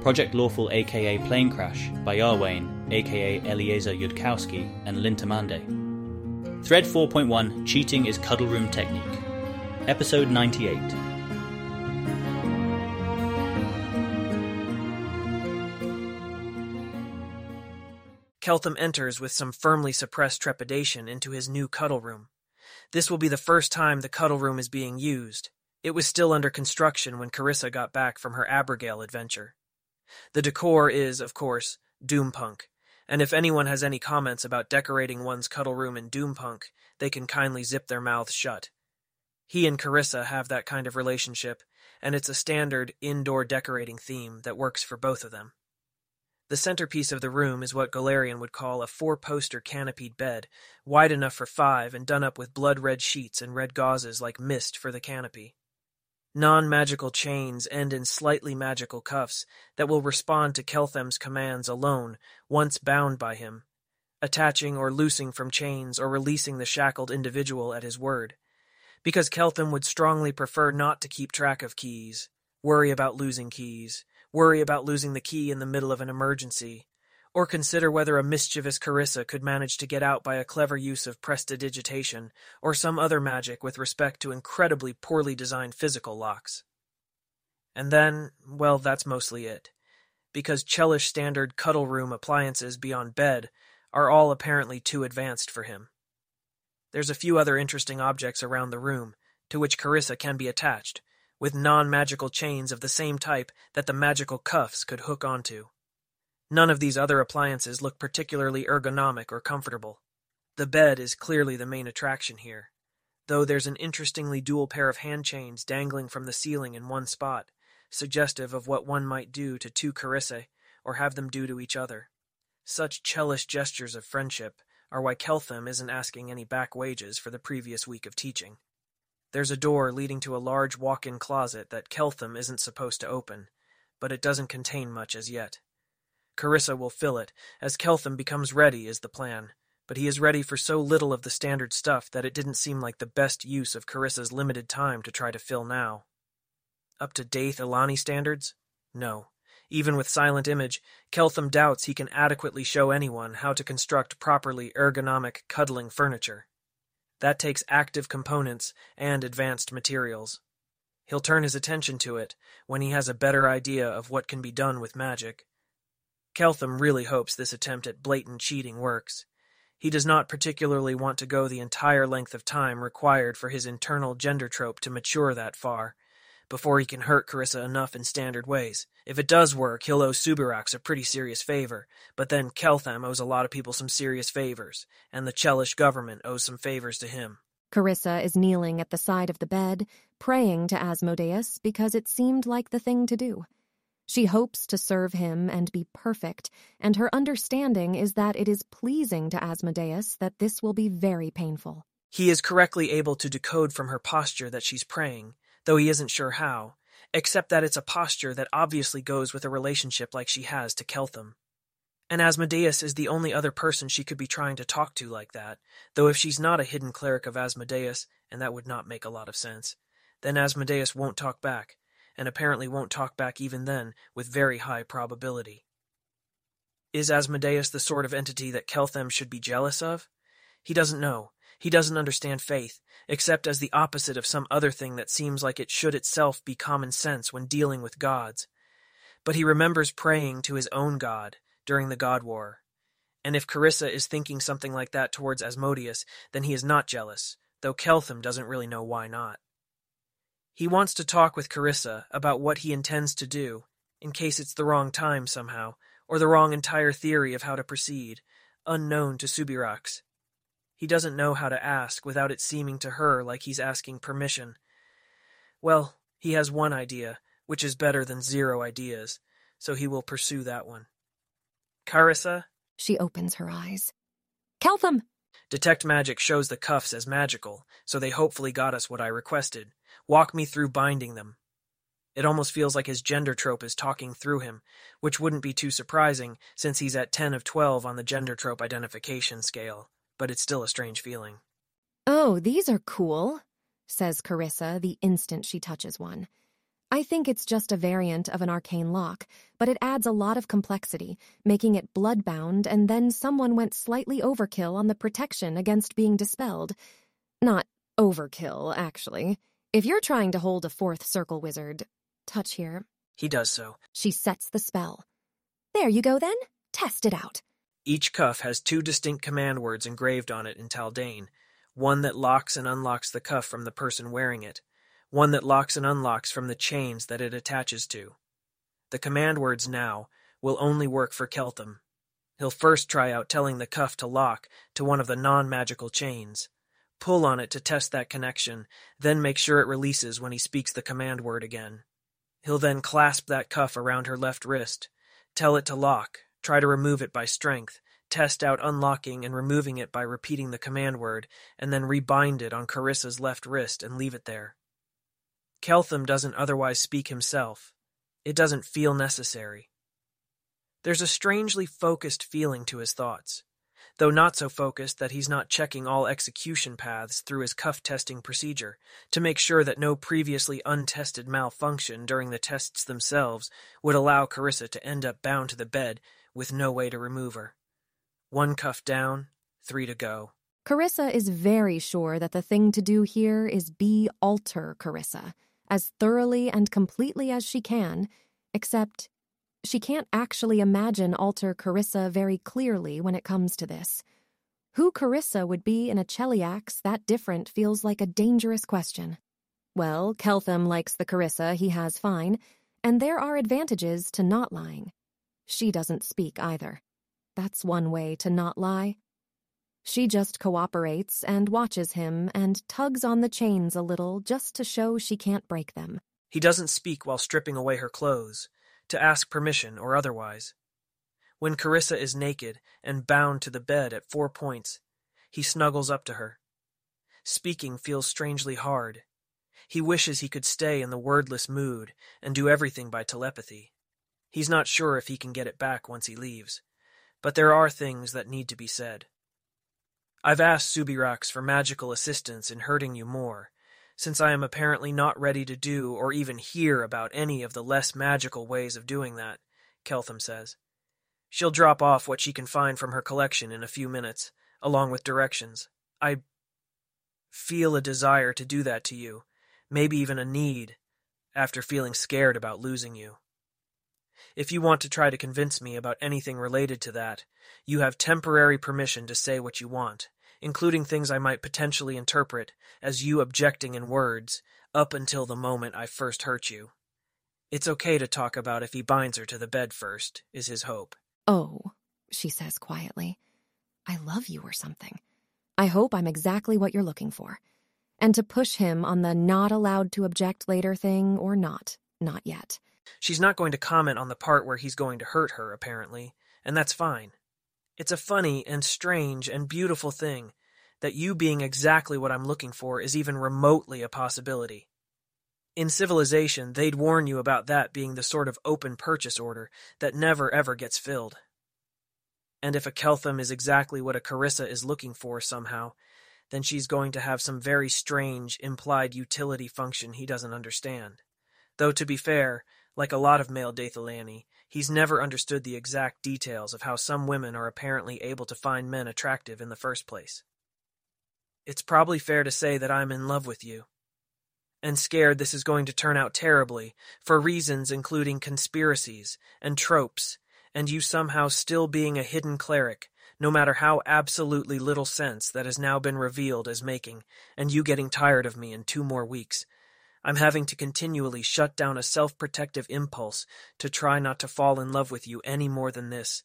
Project Lawful aka Planecrash by Iarwain aka Eliezer Yudkowsky and Lintamande. Thread 4.1 Cheating is Cuddle Room Technique. Episode 98. Keltham enters with some firmly suppressed trepidation into his new cuddle room. This will be the first time the cuddle room is being used. It was still under construction when Carissa got back from her Abrogail adventure. The decor is, of course, Doompunk, and if anyone has any comments about decorating one's cuddle room in Doompunk, they can kindly zip their mouths shut. He and Carissa have that kind of relationship, and it's a standard indoor decorating theme that works for both of them. The centerpiece of the room is what Golarion would call a four-poster canopied bed, wide enough for five and done up with blood-red sheets and red gauzes like mist for the canopy. Non-magical chains end in slightly magical cuffs that will respond to Keltham's commands alone once bound by him, attaching or loosing from chains or releasing the shackled individual at his word. Because Keltham would strongly prefer not to keep track of keys, worry about losing keys, worry about losing the key in the middle of an emergency, or consider whether a mischievous Carissa could manage to get out by a clever use of prestidigitation or some other magic with respect to incredibly poorly designed physical locks. And then, well, that's mostly it. Because Chellish standard cuddle room appliances beyond bed are all apparently too advanced for him. There's a few other interesting objects around the room, to which Carissa can be attached, with non-magical chains of the same type that the magical cuffs could hook onto. None of these other appliances look particularly ergonomic or comfortable. The bed is clearly the main attraction here, though there's an interestingly dual pair of hand chains dangling from the ceiling in one spot, suggestive of what one might do to two Carissae, or have them do to each other. Such chellish gestures of friendship are why Keltham isn't asking any back wages for the previous week of teaching. There's a door leading to a large walk-in closet that Keltham isn't supposed to open, but it doesn't contain much as yet. Carissa will fill it, as Keltham becomes ready is the plan, but he is ready for so little of the standard stuff that it didn't seem like the best use of Carissa's limited time to try to fill now. Up to Dath Ilani standards? No. Even with Silent Image, Keltham doubts he can adequately show anyone how to construct properly ergonomic cuddling furniture. That takes active components and advanced materials. He'll turn his attention to it when he has a better idea of what can be done with magic. Keltham really hopes this attempt at blatant cheating works. He does not particularly want to go the entire length of time required for his internal gender trope to mature that far, before he can hurt Carissa enough in standard ways. If it does work, he'll owe Subirachs a pretty serious favor, but then Keltham owes a lot of people some serious favors, and the Chellish government owes some favors to him. Carissa is kneeling at the side of the bed, praying to Asmodeus because it seemed like the thing to do. She hopes to serve him and be perfect, and her understanding is that it is pleasing to Asmodeus that this will be very painful. He is correctly able to decode from her posture that she's praying, though he isn't sure how, except that it's a posture that obviously goes with a relationship like she has to Keltham. And Asmodeus is the only other person she could be trying to talk to like that, though if she's not a hidden cleric of Asmodeus, and that would not make a lot of sense, then Asmodeus won't talk back, and apparently won't talk back even then, with very high probability. Is Asmodeus the sort of entity that Keltham should be jealous of? He doesn't know. He doesn't understand faith, except as the opposite of some other thing that seems like it should itself be common sense when dealing with gods. But he remembers praying to his own god during the God War. And if Carissa is thinking something like that towards Asmodeus, then he is not jealous, though Keltham doesn't really know why not. He wants to talk with Carissa about what he intends to do, in case it's the wrong time somehow, or the wrong entire theory of how to proceed, unknown to Subirachs. He doesn't know how to ask without it seeming to her like he's asking permission. Well, he has one idea, which is better than zero ideas, so he will pursue that one. Carissa? She opens her eyes. Keltham! Detect Magic shows the cuffs as magical, so they hopefully got us what I requested. Walk me through binding them. It almost feels like his gender trope is talking through him, which wouldn't be too surprising since he's at 10 of 12 on the gender trope identification scale, but it's still a strange feeling. Oh, these are cool, says Carissa the instant she touches one. I think it's just a variant of an arcane lock, but it adds a lot of complexity, making it bloodbound, and then someone went slightly overkill on the protection against being dispelled. Not overkill, actually. If you're trying to hold a fourth circle wizard, touch here. He does so. She sets the spell. There you go then. Test it out. Each cuff has two distinct command words engraved on it in Taldane one that locks and unlocks the cuff from the person wearing it, one that locks and unlocks from the chains that it attaches to. The command words now will only work for Keltham. He'll first try out telling the cuff to lock to one of the non magical chains. Pull on it to test that connection, then make sure it releases when he speaks the command word again. He'll then clasp that cuff around her left wrist, tell it to lock, try to remove it by strength, test out unlocking and removing it by repeating the command word, and then rebind it on Carissa's left wrist and leave it there. Keltham doesn't otherwise speak himself. It doesn't feel necessary. There's a strangely focused feeling to his thoughts, though not so focused that he's not checking all execution paths through his cuff testing procedure to make sure that no previously untested malfunction during the tests themselves would allow Carissa to end up bound to the bed with no way to remove her. One cuff down, three to go. Carissa is very sure that the thing to do here is be alter Carissa, as thoroughly and completely as she can, except she can't actually imagine alter Carissa very clearly when it comes to this. Who Carissa would be in a Cheliax that different feels like a dangerous question. Well, Keltham likes the Carissa he has fine, and there are advantages to not lying. She doesn't speak either. That's one way to not lie. She just cooperates and watches him and tugs on the chains a little just to show she can't break them. He doesn't speak while stripping away her clothes, to ask permission or otherwise. When Carissa is naked and bound to the bed at four points, he snuggles up to her. Speaking feels strangely hard. He wishes he could stay in the wordless mood and do everything by telepathy. He's not sure if he can get it back once he leaves but there are things that need to be said. I've asked Subirachs for magical assistance in hurting you more, since I am apparently not ready to do or even hear about any of the less magical ways of doing that, Keltham says. She'll drop off what she can find from her collection in a few minutes, along with directions. I feel a desire to do that to you, maybe even a need, after feeling scared about losing you. If you want to try to convince me about anything related to that, you have temporary permission to say what you want, including things I might potentially interpret as you objecting in words, up until the moment I first hurt you. It's okay to talk about if he binds her to the bed first, is his hope. Oh, she says quietly. I love you or something. I hope I'm exactly what you're looking for. And to push him on the not allowed to object later thing or not, not yet. She's not going to comment on the part where he's going to hurt her, apparently, and that's fine. It's a funny and strange and beautiful thing that you being exactly what I'm looking for is even remotely a possibility. In civilization, they'd warn you about that being the sort of open purchase order that never ever gets filled. And if a Keltham is exactly what a Carissa is looking for somehow, then she's going to have some very strange implied utility function he doesn't understand. Though to be fair, like a lot of male Dath Ilani, he's never understood the exact details of how some women are apparently able to find men attractive in the first place. It's probably fair to say that I'm in love with you. And scared this is going to turn out terribly, for reasons including conspiracies and tropes, and you somehow still being a hidden cleric, no matter how absolutely little sense that has now been revealed as making, and you getting tired of me in two more weeks, I'm having to continually shut down a self protective impulse to try not to fall in love with you any more than this,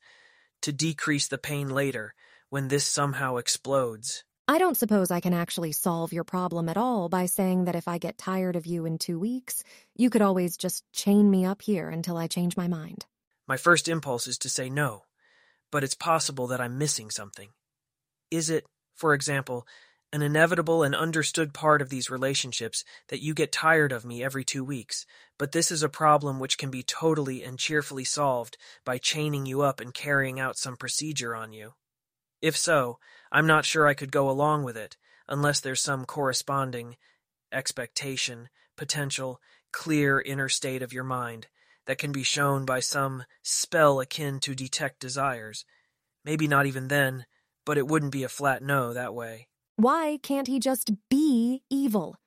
to decrease the pain later when this somehow explodes. I don't suppose I can actually solve your problem at all by saying that if I get tired of you in two weeks, you could always just chain me up here until I change my mind. My first impulse is to say no, but it's possible that I'm missing something. Is it, for example, an inevitable and understood part of these relationships that you get tired of me every two weeks, but this is a problem which can be totally and cheerfully solved by chaining you up and carrying out some procedure on you. If so, I'm not sure I could go along with it, unless there's some corresponding expectation, potential, clear inner state of your mind that can be shown by some spell akin to detect desires. Maybe not even then, but it wouldn't be a flat no that way. Why can't he just be evil?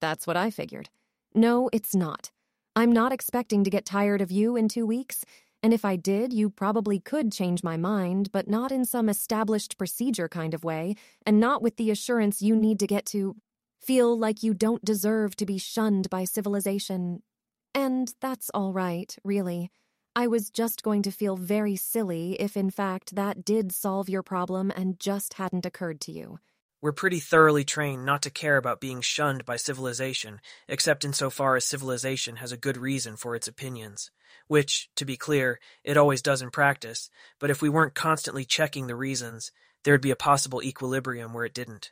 That's what I figured. No, it's not. I'm not expecting to get tired of you in two weeks, and if I did, you probably could change my mind, but not in some established procedure kind of way, and not with the assurance you need to get to feel like you don't deserve to be shunned by civilization. And that's all right, really. I was just going to feel very silly if, in fact, that did solve your problem and just hadn't occurred to you. We're pretty thoroughly trained not to care about being shunned by civilization, except insofar as civilization has a good reason for its opinions. Which, to be clear, it always does in practice, but if we weren't constantly checking the reasons, there'd be a possible equilibrium where it didn't.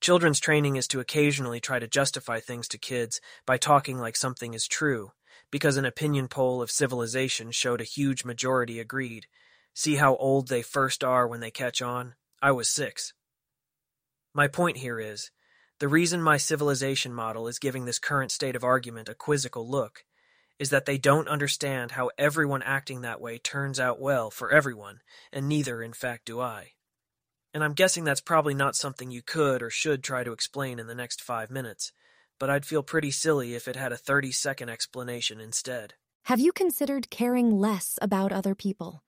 Children's training is to occasionally try to justify things to kids by talking like something is true, because an opinion poll of civilization showed a huge majority agreed. See how old they first are when they catch on? I was six. My point here is the reason my civilization model is giving this current state of argument a quizzical look is that they don't understand how everyone acting that way turns out well for everyone, and neither, in fact, do I. And I'm guessing that's probably not something you could or should try to explain in the next five minutes, but I'd feel pretty silly if it had a 30 second explanation instead. Have you considered caring less about other people?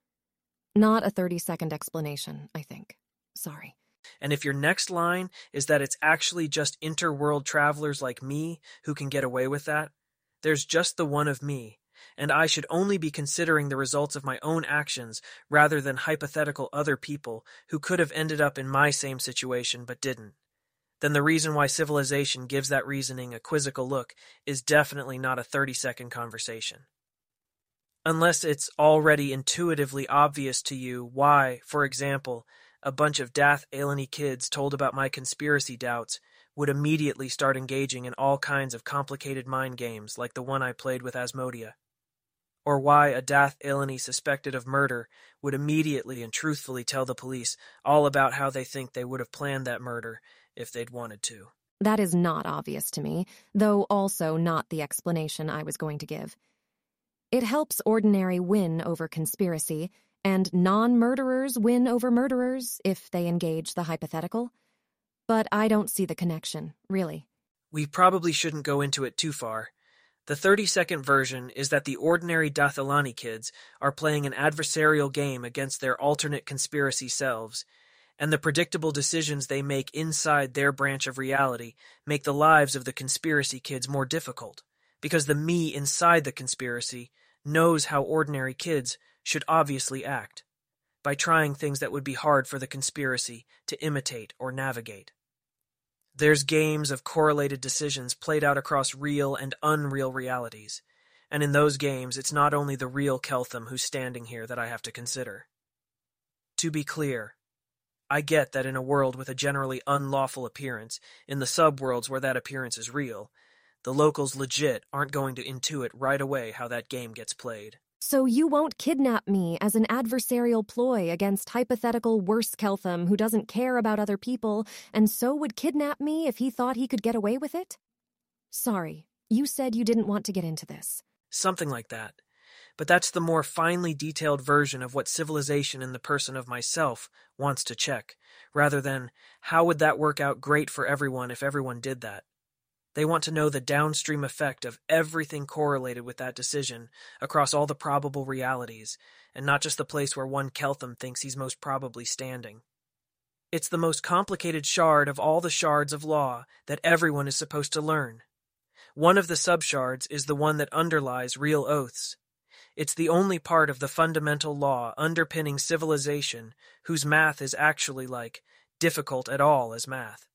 Not a 30 second explanation, I think. Sorry. And if your next line is that it's actually just interworld travelers like me who can get away with that, there's just the one of me, and I should only be considering the results of my own actions rather than hypothetical other people who could have ended up in my same situation but didn't, then the reason why civilization gives that reasoning a quizzical look is definitely not a 30 second conversation. Unless it's already intuitively obvious to you why, for example, a bunch of Dath Ilani kids told about my conspiracy doubts would immediately start engaging in all kinds of complicated mind games like the one I played with Asmodia or why a Dath Ilani suspected of murder would immediately and truthfully tell the police all about how they think they would have planned that murder if they'd wanted to. That is not obvious to me, though also not the explanation I was going to give. It helps ordinary win over conspiracy, and non murderers win over murderers if they engage the hypothetical. But I don't see the connection, really. We probably shouldn't go into it too far. The 30 second version is that the ordinary Dath Ilani kids are playing an adversarial game against their alternate conspiracy selves, and the predictable decisions they make inside their branch of reality make the lives of the conspiracy kids more difficult, because the me inside the conspiracy knows how ordinary kids should obviously act, by trying things that would be hard for the conspiracy to imitate or navigate. There's games of correlated decisions played out across real and unreal realities, and in those games it's not only the real Keltham who's standing here that I have to consider. To be clear, I get that in a world with a generally unlawful appearance, in the subworlds where that appearance is real, the locals legit aren't going to intuit right away how that game gets played. So you won't kidnap me as an adversarial ploy against hypothetical worse Keltham who doesn't care about other people and so would kidnap me if he thought he could get away with it? Sorry, you said you didn't want to get into this. Something like that. But that's the more finely detailed version of what civilization in the person of myself wants to check, rather than how would that work out great for everyone if everyone did that. They want to know the downstream effect of everything correlated with that decision across all the probable realities, and not just the place where one Keltham thinks he's most probably standing. It's the most complicated shard of all the shards of law that everyone is supposed to learn. One of the subshards is the one that underlies real oaths. It's the only part of the fundamental law underpinning civilization whose math is actually like difficult at all as math.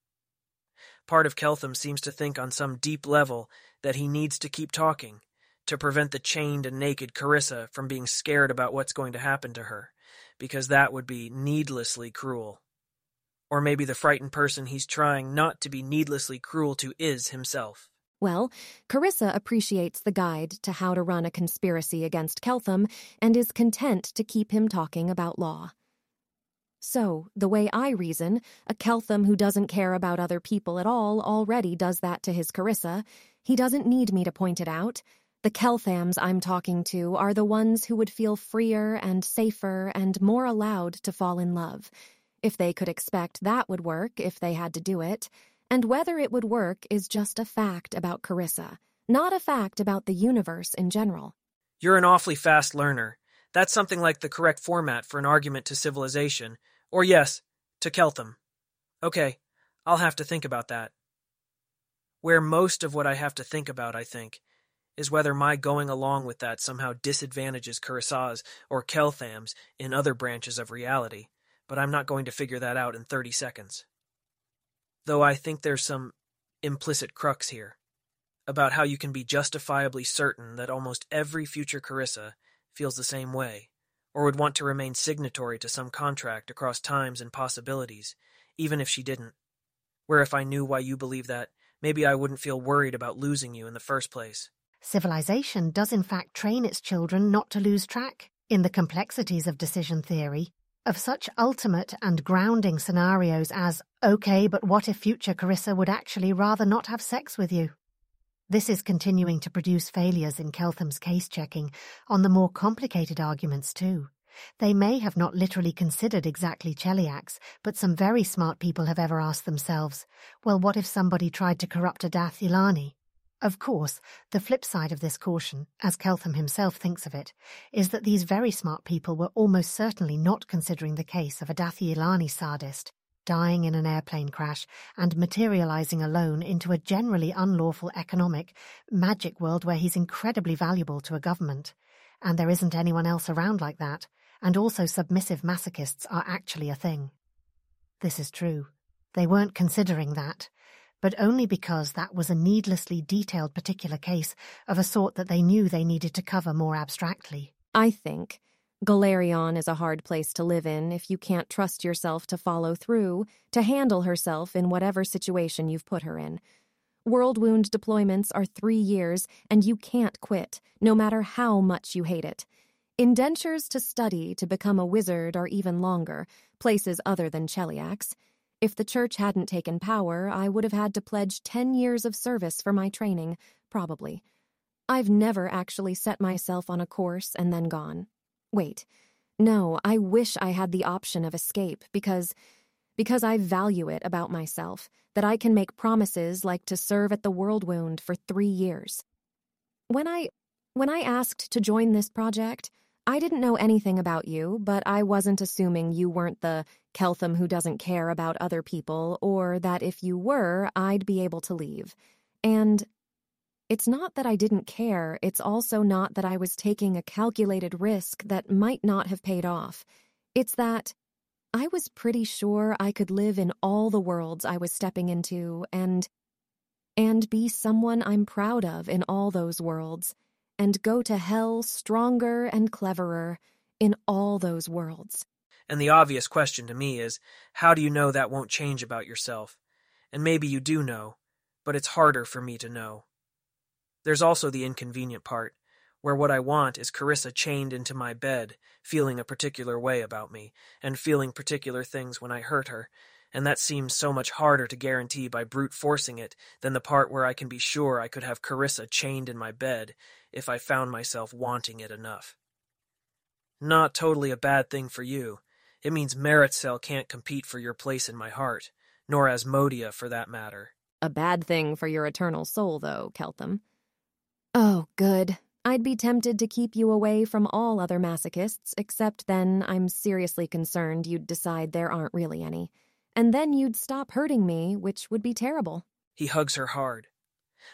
Part of Keltham seems to think on some deep level that he needs to keep talking to prevent the chained and naked Carissa from being scared about what's going to happen to her, because that would be needlessly cruel. Or maybe the frightened person he's trying not to be needlessly cruel to is himself. Well, Carissa appreciates the guide to how to run a conspiracy against Keltham and is content to keep him talking about law. So, the way I reason, a Keltham who doesn't care about other people at all already does that to his Carissa. He doesn't need me to point it out. The Kelthams I'm talking to are the ones who would feel freer and safer and more allowed to fall in love. If they could expect that would work if they had to do it. And whether it would work is just a fact about Carissa, not a fact about the universe in general. You're an awfully fast learner. That's something like the correct format for an argument to civilization, or yes, to Keltham. Okay, I'll have to think about that. Where most of what I have to think about, I think, is whether my going along with that somehow disadvantages Carissas or Kelthams in other branches of reality, but I'm not going to figure that out in 30 seconds. Though I think there's some implicit crux here about how you can be justifiably certain that almost every future Carissa feels the same way, or would want to remain signatory to some contract across times and possibilities, even if she didn't. Where if I knew why you believe that, maybe I wouldn't feel worried about losing you in the first place. Civilization does in fact train its children not to lose track, in the complexities of decision theory, of such ultimate and grounding scenarios as, okay, but what if future Carissa would actually rather not have sex with you? This is continuing to produce failures in Keltham's case checking on the more complicated arguments too. They may have not literally considered exactly Cheliax, but some very smart people have ever asked themselves, well, what if somebody tried to corrupt a Dath Ilani? Of course, the flip side of this caution, as Keltham himself thinks of it, is that these very smart people were almost certainly not considering the case of a Dath Ilani sadist, dying in an airplane crash, and materializing alone into a generally unlawful economic, magic world where he's incredibly valuable to a government. And there isn't anyone else around like that, and also submissive masochists are actually a thing. This is true. They weren't considering that, but only because that was a needlessly detailed particular case of a sort that they knew they needed to cover more abstractly. I think Golarion is a hard place to live in if you can't trust yourself to follow through, to handle herself in whatever situation you've put her in. World Wound deployments are three years, and you can't quit, no matter how much you hate it. Indentures to study to become a wizard are even longer, places other than Cheliax. If the church hadn't taken power, I would have had to pledge ten years of service for my training, probably. I've never actually set myself on a course and then gone. Wait. No, I wish I had the option of escape because because I value it about myself that I can make promises like to serve at the World Wound for 3 years. When I when I asked to join this project, I didn't know anything about you, but I wasn't assuming you weren't the Keltham who doesn't care about other people or that if you were, I'd be able to leave. And it's not that I didn't care, it's also not that I was taking a calculated risk that might not have paid off. It's that I was pretty sure I could live in all the worlds I was stepping into and and be someone I'm proud of in all those worlds and go to hell stronger and cleverer in all those worlds. And the obvious question to me is how do you know that won't change about yourself? And maybe you do know, but it's harder for me to know. There's also the inconvenient part, where what I want is Carissa chained into my bed, feeling a particular way about me, and feeling particular things when I hurt her, and that seems so much harder to guarantee by brute forcing it than the part where I can be sure I could have Carissa chained in my bed if I found myself wanting it enough. Not totally a bad thing for you. It means Meritxell can't compete for your place in my heart, nor Asmodia for that matter. A bad thing for your eternal soul, though, Keltham. Oh, good. I'd be tempted to keep you away from all other masochists, except then I'm seriously concerned you'd decide there aren't really any. And then you'd stop hurting me, which would be terrible. He hugs her hard.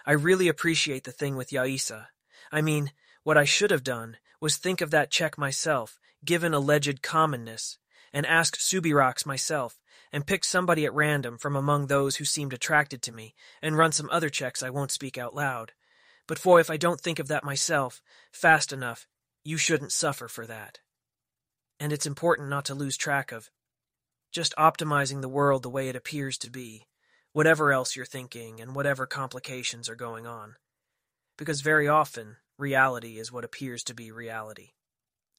I really appreciate the thing with Yaisa. I mean, what I should have done was think of that check myself, given alleged commonness, and ask Subirachs myself, and pick somebody at random from among those who seemed attracted to me, and run some other checks I won't speak out loud. But for if I don't think of that myself, fast enough, you shouldn't suffer for that. And it's important not to lose track of just optimizing the world the way it appears to be, whatever else you're thinking and whatever complications are going on. Because very often, reality is what appears to be reality.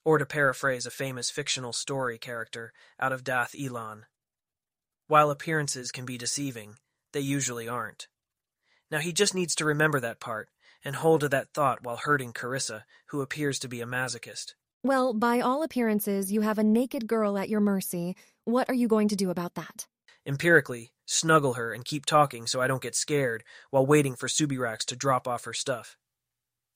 or to paraphrase a famous fictional story character out of Dath Ilan. While appearances can be deceiving, they usually aren't. Now he just needs to remember that part and hold to that thought while hurting Carissa, who appears to be a masochist. Well, by all appearances, you have a naked girl at your mercy. What are you going to do about that? Empirically, snuggle her and keep talking so I don't get scared while waiting for Subirachs to drop off her stuff.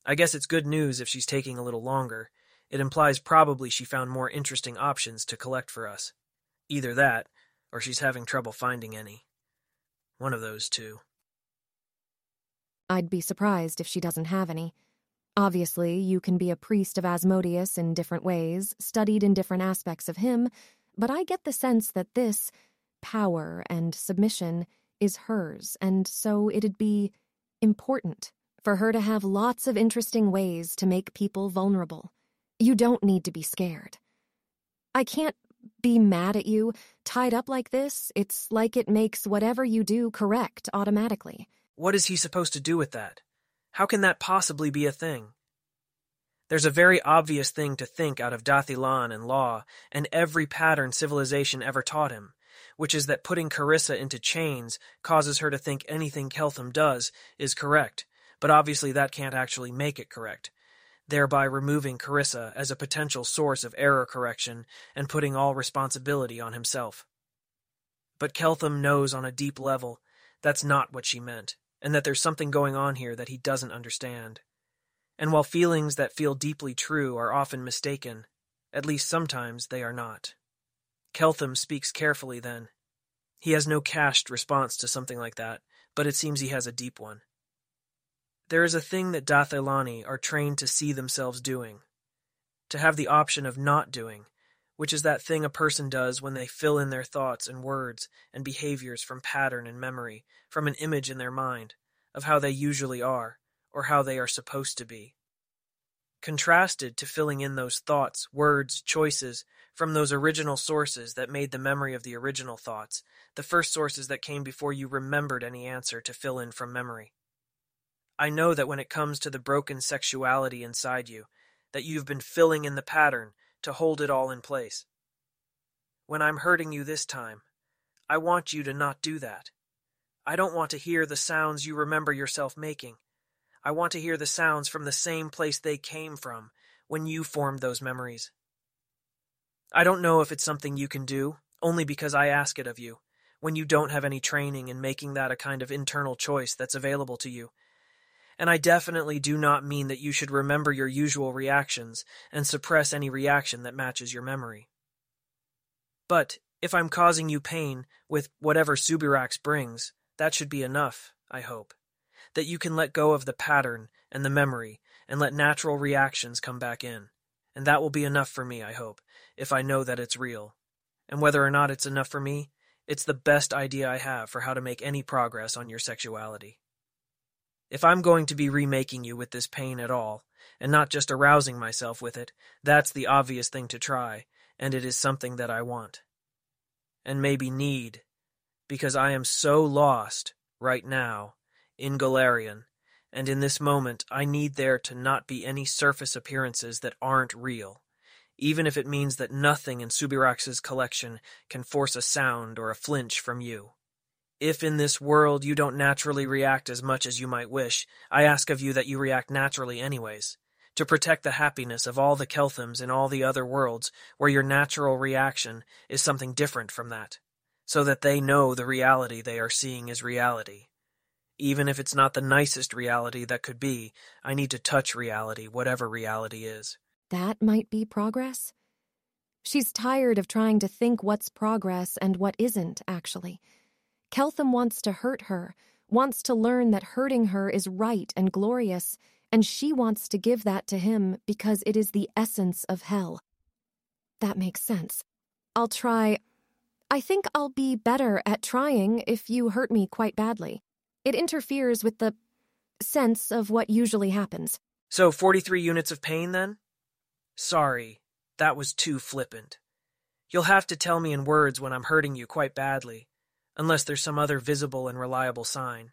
I guess it's good news if she's taking a little longer. It implies probably she found more interesting options to collect for us. Either that, or she's having trouble finding any. One of those two. I'd be surprised if she doesn't have any. Obviously, you can be a priest of Asmodeus in different ways, studied in different aspects of him, but I get the sense that this power and submission is hers, and so it'd be important for her to have lots of interesting ways to make people vulnerable. You don't need to be scared. I can't be mad at you. Tied up like this, it's like it makes whatever you do correct automatically. What is he supposed to do with that? How can that possibly be a thing? There's a very obvious thing to think out of Dath Ilan and law, and every pattern civilization ever taught him, which is that putting Carissa into chains causes her to think anything Keltham does is correct, but obviously that can't actually make it correct, thereby removing Carissa as a potential source of error correction and putting all responsibility on himself. But Keltham knows on a deep level that's not what she meant, and that there's something going on here that he doesn't understand. And while feelings that feel deeply true are often mistaken, at least sometimes they are not. Keltham speaks carefully then. He has no cached response to something like that, but it seems he has a deep one. There is a thing that Dath Ilani are trained to see themselves doing, to have the option of not doing, which is that thing a person does when they fill in their thoughts and words and behaviors from pattern and memory, from an image in their mind, of how they usually are, or how they are supposed to be. Contrasted to filling in those thoughts, words, choices from those original sources that made the memory of the original thoughts, the first sources that came before you remembered any answer to fill in from memory. I know that when it comes to the broken sexuality inside you, that you've been filling in the pattern to hold it all in place. When I'm hurting you this time, I want you to not do that. I don't want to hear the sounds you remember yourself making. I want to hear the sounds from the same place they came from when you formed those memories. I don't know if it's something you can do, only because I ask it of you, when you don't have any training in making that a kind of internal choice that's available to you and I definitely do not mean that you should remember your usual reactions and suppress any reaction that matches your memory. But if I'm causing you pain with whatever Subirachs brings, that should be enough, I hope. That you can let go of the pattern and the memory and let natural reactions come back in. And that will be enough for me, I hope, if I know that it's real. And whether or not it's enough for me, it's the best idea I have for how to make any progress on your sexuality. If I'm going to be remaking you with this pain at all, and not just arousing myself with it, that's the obvious thing to try, and it is something that I want. And maybe need, because I am so lost, right now, in Golarion, and in this moment I need there to not be any surface appearances that aren't real, even if it means that nothing in Subirachs's collection can force a sound or a flinch from you. If in this world you don't naturally react as much as you might wish, I ask of you that you react naturally anyways, to protect the happiness of all the Kelthams in all the other worlds where your natural reaction is something different from that, so that they know the reality they are seeing is reality. Even if it's not the nicest reality that could be, I need to touch reality, whatever reality is. That might be progress? She's tired of trying to think what's progress and what isn't, actually. Keltham wants to hurt her, wants to learn that hurting her is right and glorious, and she wants to give that to him because it is the essence of hell. That makes sense. I'll try. I think I'll be better at trying if you hurt me quite badly. It interferes with the sense of what usually happens. So, 43 units of pain then? Sorry, that was too flippant. You'll have to tell me in words when I'm hurting you quite badly unless there's some other visible and reliable sign.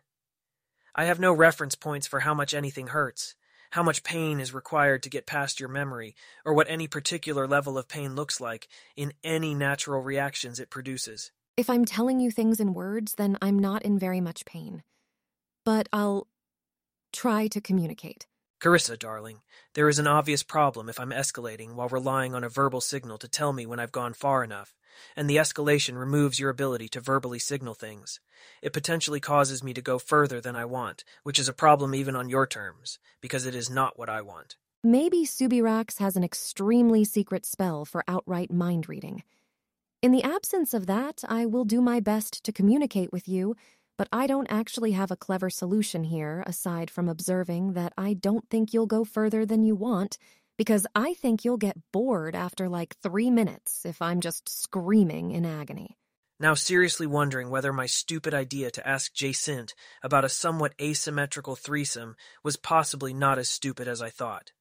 I have no reference points for how much anything hurts, how much pain is required to get past your memory, or what any particular level of pain looks like in any natural reactions it produces. If I'm telling you things in words, then I'm not in very much pain. But I'll try to communicate. Carissa, darling, there is an obvious problem if I'm escalating while relying on a verbal signal to tell me when I've gone far enough, and the escalation removes your ability to verbally signal things. It potentially causes me to go further than I want, which is a problem even on your terms, because it is not what I want. Maybe Subirachs has an extremely secret spell for outright mind reading. In the absence of that, I will do my best to communicate with you but I don't actually have a clever solution here aside from observing that I don't think you'll go further than you want because I think you'll get bored after like three minutes if I'm just screaming in agony. Now, seriously wondering whether my stupid idea to ask Jacint about a somewhat asymmetrical threesome was possibly not as stupid as I thought.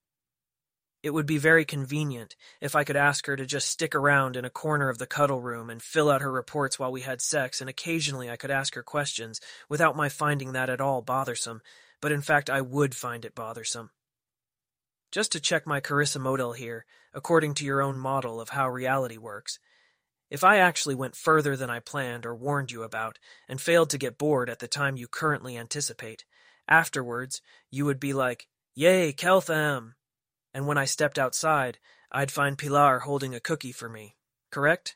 It would be very convenient if I could ask her to just stick around in a corner of the cuddle room and fill out her reports while we had sex, and occasionally I could ask her questions without my finding that at all bothersome, but in fact I would find it bothersome. Just to check my Carissa model here, according to your own model of how reality works, if I actually went further than I planned or warned you about, and failed to get bored at the time you currently anticipate, afterwards you would be like, Yay, Keltham! And when I stepped outside, I'd find Pilar holding a cookie for me. Correct?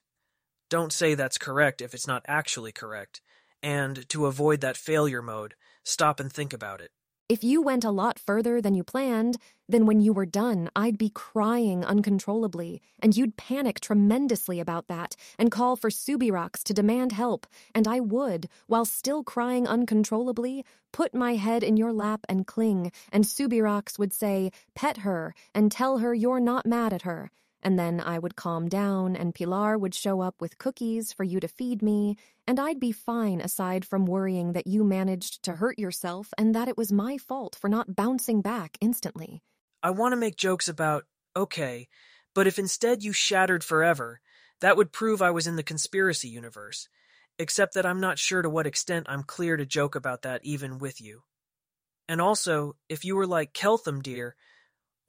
Don't say that's correct if it's not actually correct. And to avoid that failure mode, stop and think about it. If you went a lot further than you planned, then when you were done, I'd be crying uncontrollably, and you'd panic tremendously about that and call for Subirachs to demand help, and I would, while still crying uncontrollably, put my head in your lap and cling, and Subirachs would say, Pet her, and tell her you're not mad at her, and then I would calm down, and Pilar would show up with cookies for you to feed me, and I'd be fine aside from worrying that you managed to hurt yourself and that it was my fault for not bouncing back instantly. I want to make jokes about, okay, but if instead you shattered forever, that would prove I was in the conspiracy universe, except that I'm not sure to what extent I'm clear to joke about that even with you. And also, if you were like Keltham, dear,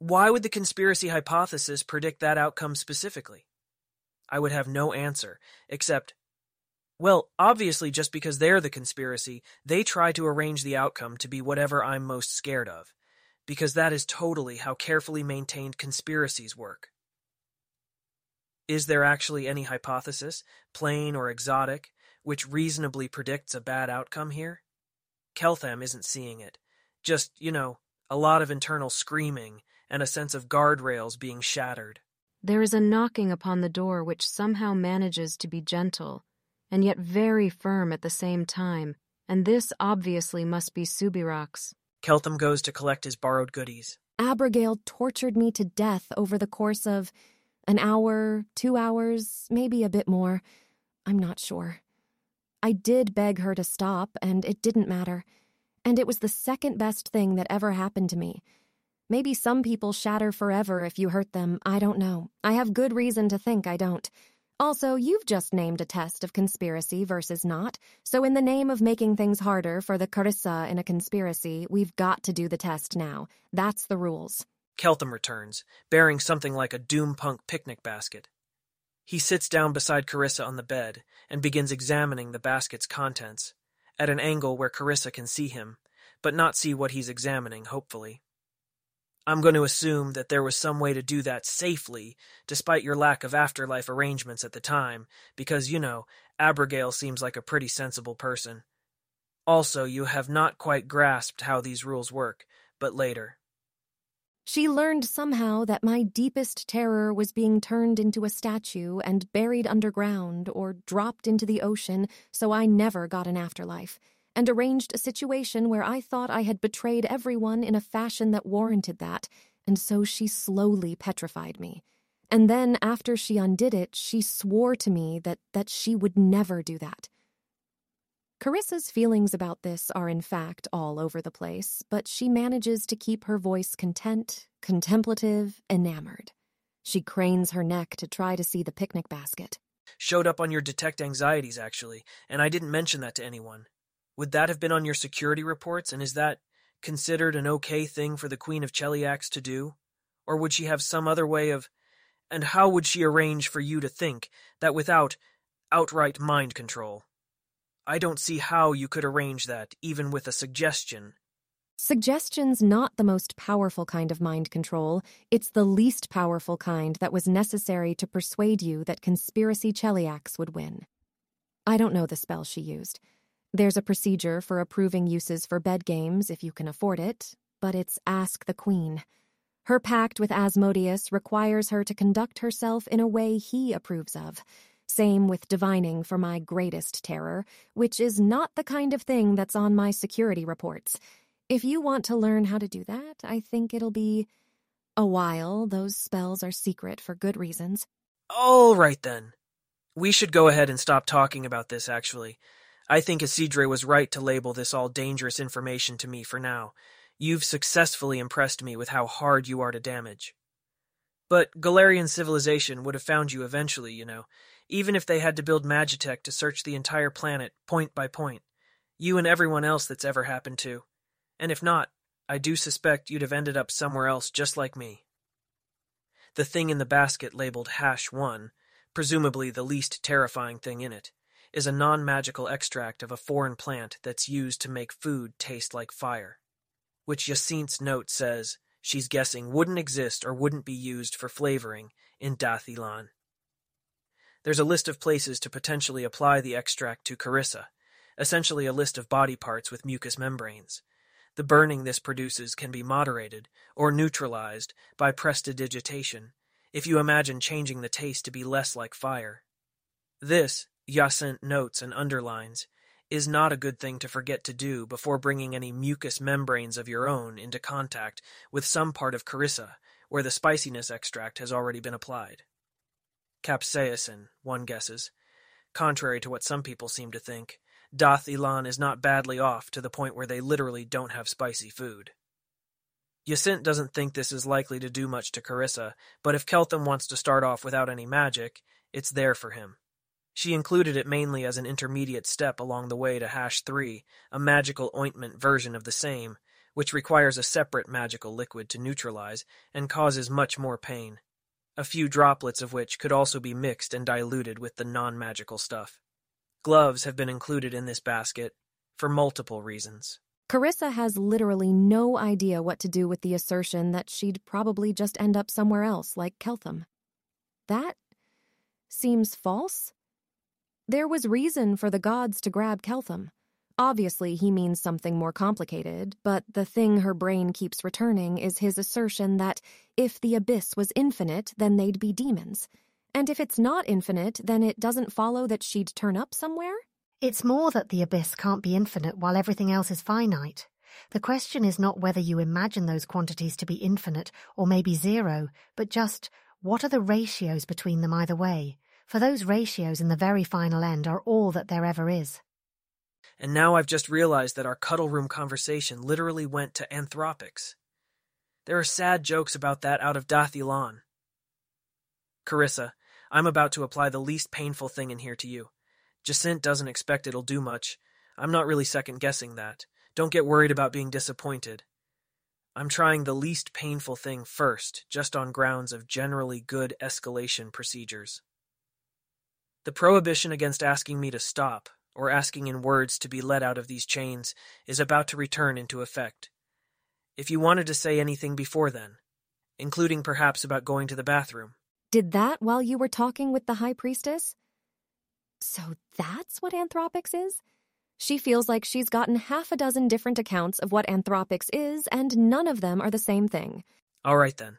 why would the conspiracy hypothesis predict that outcome specifically? I would have no answer, except, well, obviously, just because they're the conspiracy, they try to arrange the outcome to be whatever I'm most scared of, because that is totally how carefully maintained conspiracies work. Is there actually any hypothesis, plain or exotic, which reasonably predicts a bad outcome here? Keltham isn't seeing it. Just, you know, a lot of internal screaming and a sense of guardrails being shattered. There is a knocking upon the door which somehow manages to be gentle, and yet very firm at the same time, and this obviously must be Subirachs. Keltham goes to collect his borrowed goodies. Abrogail tortured me to death over the course of an hour, two hours, maybe a bit more. I'm not sure. I did beg her to stop, and it didn't matter. And it was the second best thing that ever happened to me. Maybe some people shatter forever if you hurt them. I don't know. I have good reason to think I don't. Also, you've just named a test of conspiracy versus not, so in the name of making things harder for the Carissa in a conspiracy, we've got to do the test now. That's the rules. Keltham returns, bearing something like a doom punk picnic basket. He sits down beside Carissa on the bed and begins examining the basket's contents, at an angle where Carissa can see him, but not see what he's examining, hopefully. I'm going to assume that there was some way to do that safely, despite your lack of afterlife arrangements at the time, because, you know, Abrogail seems like a pretty sensible person. Also, you have not quite grasped how these rules work, but later. She learned somehow that my deepest terror was being turned into a statue and buried underground or dropped into the ocean, so I never got an afterlife and arranged a situation where I thought I had betrayed everyone in a fashion that warranted that, and so she slowly petrified me. And then, after she undid it, she swore to me that, that she would never do that. Carissa's feelings about this are, in fact, all over the place, but she manages to keep her voice content, contemplative, enamored. She cranes her neck to try to see the picnic basket. Showed up on your detect anxieties, actually, and I didn't mention that to anyone. Would that have been on your security reports, and is that considered an okay thing for the Queen of Cheliax to do? Or would she have some other way of. And how would she arrange for you to think that without outright mind control? I don't see how you could arrange that, even with a suggestion. Suggestion's not the most powerful kind of mind control. It's the least powerful kind that was necessary to persuade you that Conspiracy Cheliax would win. I don't know the spell she used. There's a procedure for approving uses for bed games if you can afford it, but it's Ask the Queen. Her pact with Asmodeus requires her to conduct herself in a way he approves of. Same with divining for my greatest terror, which is not the kind of thing that's on my security reports. If you want to learn how to do that, I think it'll be a while. Those spells are secret for good reasons. All right then. We should go ahead and stop talking about this, actually. I think Isidre was right to label this all dangerous information to me for now. You've successfully impressed me with how hard you are to damage. But Golarion civilization would have found you eventually, you know, even if they had to build Magitech to search the entire planet, point by point. You and everyone else that's ever happened to. And if not, I do suspect you'd have ended up somewhere else just like me. The thing in the basket labeled Hash 1 presumably the least terrifying thing in it, is a non magical extract of a foreign plant that's used to make food taste like fire, which Jacint's note says she's guessing wouldn't exist or wouldn't be used for flavoring in Dath Ilan. There's a list of places to potentially apply the extract to Carissa, essentially a list of body parts with mucous membranes. The burning this produces can be moderated or neutralized by prestidigitation if you imagine changing the taste to be less like fire. This, Jacint notes and underlines, is not a good thing to forget to do before bringing any mucous membranes of your own into contact with some part of Carissa where the spiciness extract has already been applied. Capsaicin, one guesses. Contrary to what some people seem to think, Dath Ilan is not badly off to the point where they literally don't have spicy food. Jacint doesn't think this is likely to do much to Carissa, but if Keltham wants to start off without any magic, it's there for him. She included it mainly as an intermediate step along the way to Hash 3, a magical ointment version of the same, which requires a separate magical liquid to neutralize and causes much more pain, a few droplets of which could also be mixed and diluted with the non magical stuff. Gloves have been included in this basket for multiple reasons. Carissa has literally no idea what to do with the assertion that she'd probably just end up somewhere else, like Keltham. That seems false. There was reason for the gods to grab Keltham. Obviously, he means something more complicated, but the thing her brain keeps returning is his assertion that if the abyss was infinite, then they'd be demons. And if it's not infinite, then it doesn't follow that she'd turn up somewhere? It's more that the abyss can't be infinite while everything else is finite. The question is not whether you imagine those quantities to be infinite or maybe zero, but just what are the ratios between them either way? For those ratios in the very final end are all that there ever is. And now I've just realized that our cuddle room conversation literally went to anthropics. There are sad jokes about that out of Dath Ilan. Carissa, I'm about to apply the least painful thing in here to you. Jacint doesn't expect it'll do much. I'm not really second guessing that. Don't get worried about being disappointed. I'm trying the least painful thing first, just on grounds of generally good escalation procedures. The prohibition against asking me to stop, or asking in words to be let out of these chains, is about to return into effect. If you wanted to say anything before then, including perhaps about going to the bathroom. Did that while you were talking with the High Priestess? So that's what Anthropics is? She feels like she's gotten half a dozen different accounts of what Anthropics is, and none of them are the same thing. All right then.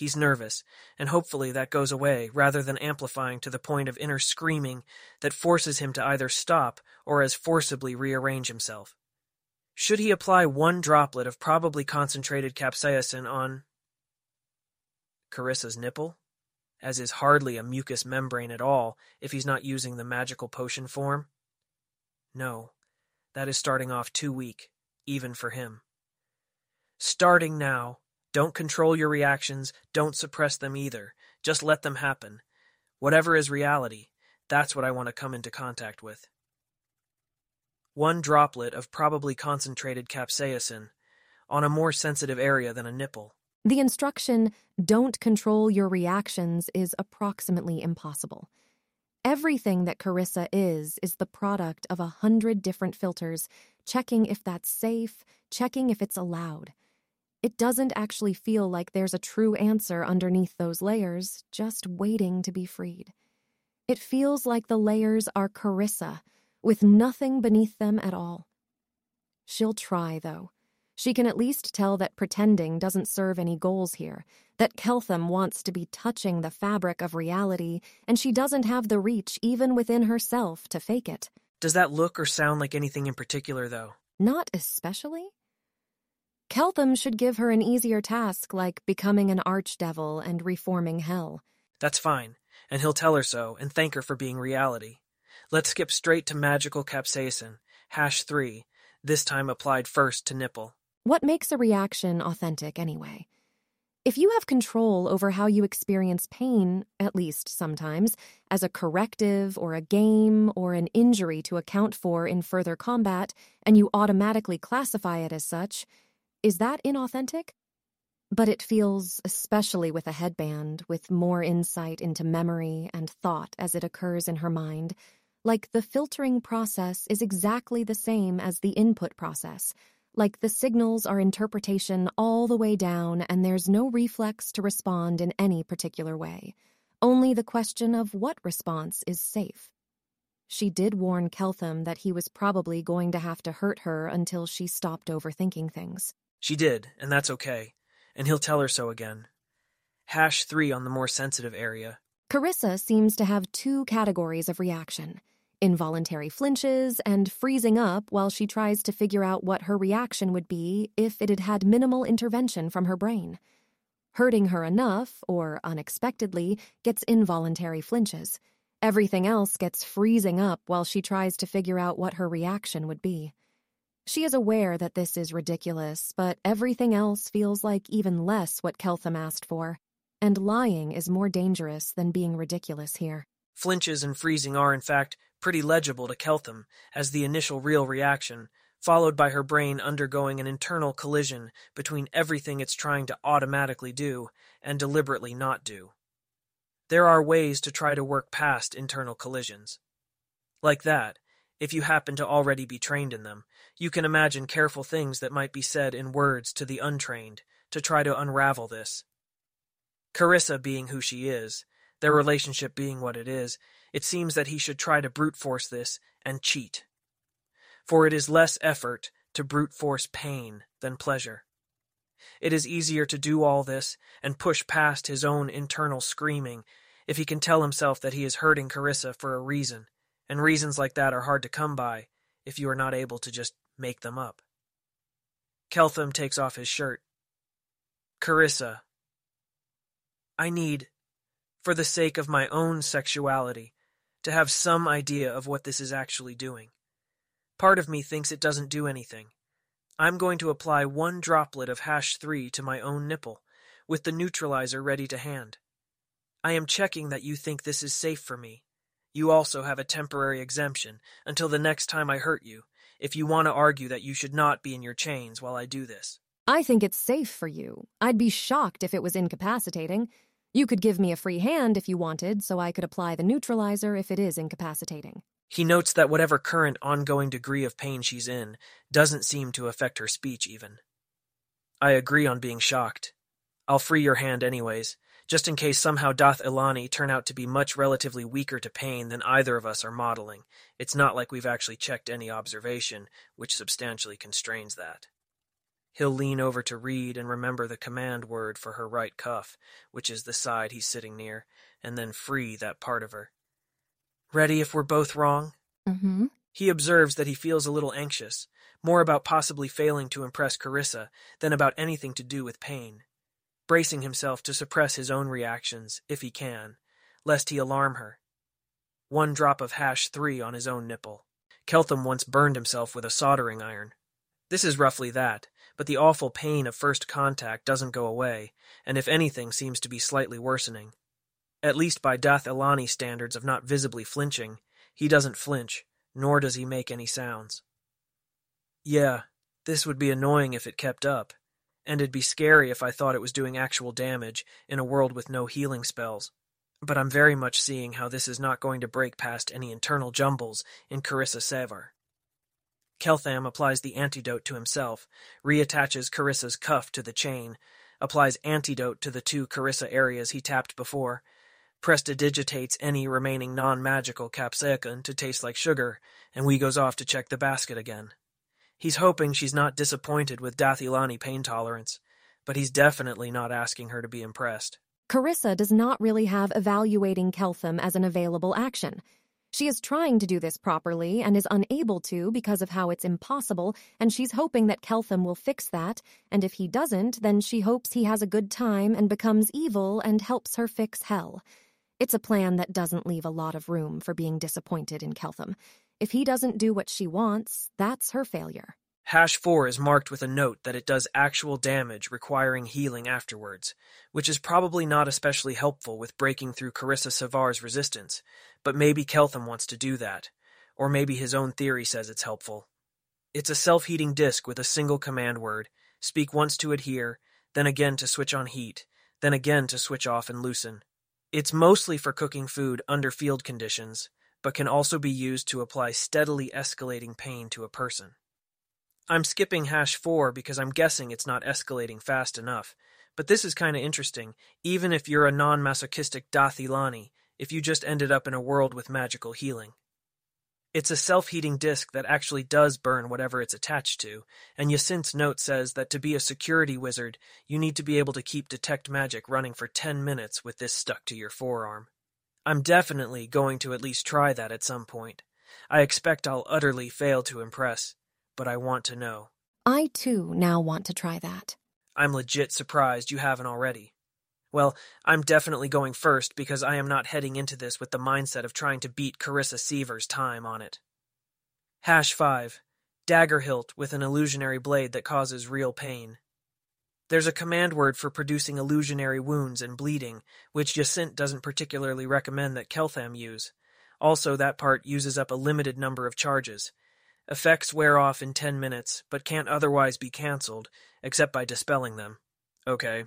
He's nervous, and hopefully that goes away rather than amplifying to the point of inner screaming that forces him to either stop or as forcibly rearrange himself. Should he apply one droplet of probably concentrated capsaicin on Carissa's nipple? as is hardly a mucous membrane at all if he's not using the magical potion form? No, that is starting off too weak, even for him. Starting now, don't control your reactions, don't suppress them either, just let them happen. Whatever is reality, that's what I want to come into contact with. One droplet of probably concentrated capsaicin on a more sensitive area than a nipple. The instruction, don't control your reactions, is approximately impossible. Everything that Carissa is, is the product of a hundred different filters, checking if that's safe, checking if it's allowed. It doesn't actually feel like there's a true answer underneath those layers, just waiting to be freed. It feels like the layers are Carissa, with nothing beneath them at all. She'll try, though. She can at least tell that pretending doesn't serve any goals here, that Keltham wants to be touching the fabric of reality, and she doesn't have the reach even within herself to fake it. Does that look or sound like anything in particular, though? Not especially. Keltham should give her an easier task like becoming an archdevil and reforming hell. That's fine, and he'll tell her so and thank her for being reality. Let's skip straight to magical capsaicin, hash 3, this time applied first to nipple. What makes a reaction authentic anyway? If you have control over how you experience pain, at least sometimes, as a corrective or a game or an injury to account for in further combat, and you automatically classify it as such, is that inauthentic? But it feels, especially with a headband, with more insight into memory and thought as it occurs in her mind, like the filtering process is exactly the same as the input process, like the signals are interpretation all the way down and there's no reflex to respond in any particular way, only the question of what response is safe. She did warn Keltham that he was probably going to have to hurt her until she stopped overthinking things. She did, and that's okay. And he'll tell her so again. Hash 3 on the more sensitive area. Carissa seems to have two categories of reaction involuntary flinches and freezing up while she tries to figure out what her reaction would be if it had had minimal intervention from her brain. Hurting her enough, or unexpectedly, gets involuntary flinches. Everything else gets freezing up while she tries to figure out what her reaction would be. She is aware that this is ridiculous, but everything else feels like even less what Keltham asked for, and lying is more dangerous than being ridiculous here. Flinches and freezing are, in fact, pretty legible to Keltham as the initial real reaction, followed by her brain undergoing an internal collision between everything it's trying to automatically do and deliberately not do. There are ways to try to work past internal collisions. Like that, if you happen to already be trained in them, you can imagine careful things that might be said in words to the untrained to try to unravel this. Carissa being who she is, their relationship being what it is, it seems that he should try to brute force this and cheat. For it is less effort to brute force pain than pleasure. It is easier to do all this and push past his own internal screaming if he can tell himself that he is hurting Carissa for a reason and reasons like that are hard to come by if you are not able to just make them up. Keltham takes off his shirt. Carissa, I need, for the sake of my own sexuality, to have some idea of what this is actually doing. Part of me thinks it doesn't do anything. I'm going to apply one droplet of hash 3 to my own nipple, with the neutralizer ready to hand. I am checking that you think this is safe for me, you also have a temporary exemption until the next time I hurt you, if you want to argue that you should not be in your chains while I do this. I think it's safe for you. I'd be shocked if it was incapacitating. You could give me a free hand if you wanted, so I could apply the neutralizer if it is incapacitating. He notes that whatever current ongoing degree of pain she's in doesn't seem to affect her speech even. I agree on being shocked. I'll free your hand anyways, just in case somehow Dath Ilani turn out to be much relatively weaker to pain than either of us are modeling. It's not like we've actually checked any observation, which substantially constrains that. He'll lean over to read and remember the command word for her right cuff, which is the side he's sitting near, and then free that part of her. Ready if we're both wrong? Mm-hmm. He observes that he feels a little anxious, more about possibly failing to impress Carissa than about anything to do with pain bracing himself to suppress his own reactions, if he can, lest he alarm her. One drop of hash three on his own nipple. Keltham once burned himself with a soldering iron. This is roughly that, but the awful pain of first contact doesn't go away, and if anything seems to be slightly worsening. At least by Dath Ilani standards of not visibly flinching, he doesn't flinch, nor does he make any sounds. Yeah, this would be annoying if it kept up, and it'd be scary if I thought it was doing actual damage in a world with no healing spells. But I'm very much seeing how this is not going to break past any internal jumbles in Carissa Sevar. Keltham applies the antidote to himself, reattaches Carissa's cuff to the chain, applies antidote to the two Carissa areas he tapped before, prestidigitates any remaining non-magical capsaicin to taste like sugar, and we goes off to check the basket again. He's hoping she's not disappointed with Dath Ilani pain tolerance, but he's definitely not asking her to be impressed. Carissa does not really have evaluating Keltham as an available action. She is trying to do this properly and is unable to because of how it's impossible, and she's hoping that Keltham will fix that, and if he doesn't, then she hopes he has a good time and becomes evil and helps her fix hell. It's a plan that doesn't leave a lot of room for being disappointed in Keltham. If he doesn't do what she wants, that's her failure. Hash 4 is marked with a note that it does actual damage requiring healing afterwards, which is probably not especially helpful with breaking through Carissa Sevar's resistance, but maybe Keltham wants to do that, or maybe his own theory says it's helpful. It's a self-heating disk with a single command word, speak once to adhere, then again to switch on heat, then again to switch off and loosen. It's mostly for cooking food under field conditions, but can also be used to apply steadily escalating pain to a person. I'm skipping hash 4 because I'm guessing it's not escalating fast enough, but this is kinda interesting, even if you're a non-masochistic Dath Ilani, if you just ended up in a world with magical healing. It's a self-heating disk that actually does burn whatever it's attached to, and Jacint's note says that to be a security wizard, you need to be able to keep detect magic running for 10 minutes with this stuck to your forearm. I'm definitely going to at least try that at some point. I expect I'll utterly fail to impress, but I want to know. I too now want to try that. I'm legit surprised you haven't already. Well, I'm definitely going first because I am not heading into this with the mindset of trying to beat Carissa Sevar's time on it. Hash 5. Dagger hilt with an illusionary blade that causes real pain. There's a command word for producing illusionary wounds and bleeding, which Jacint doesn't particularly recommend that Keltham use. Also, that part uses up a limited number of charges. Effects wear off in 10 minutes, but can't otherwise be cancelled, except by dispelling them. Okay.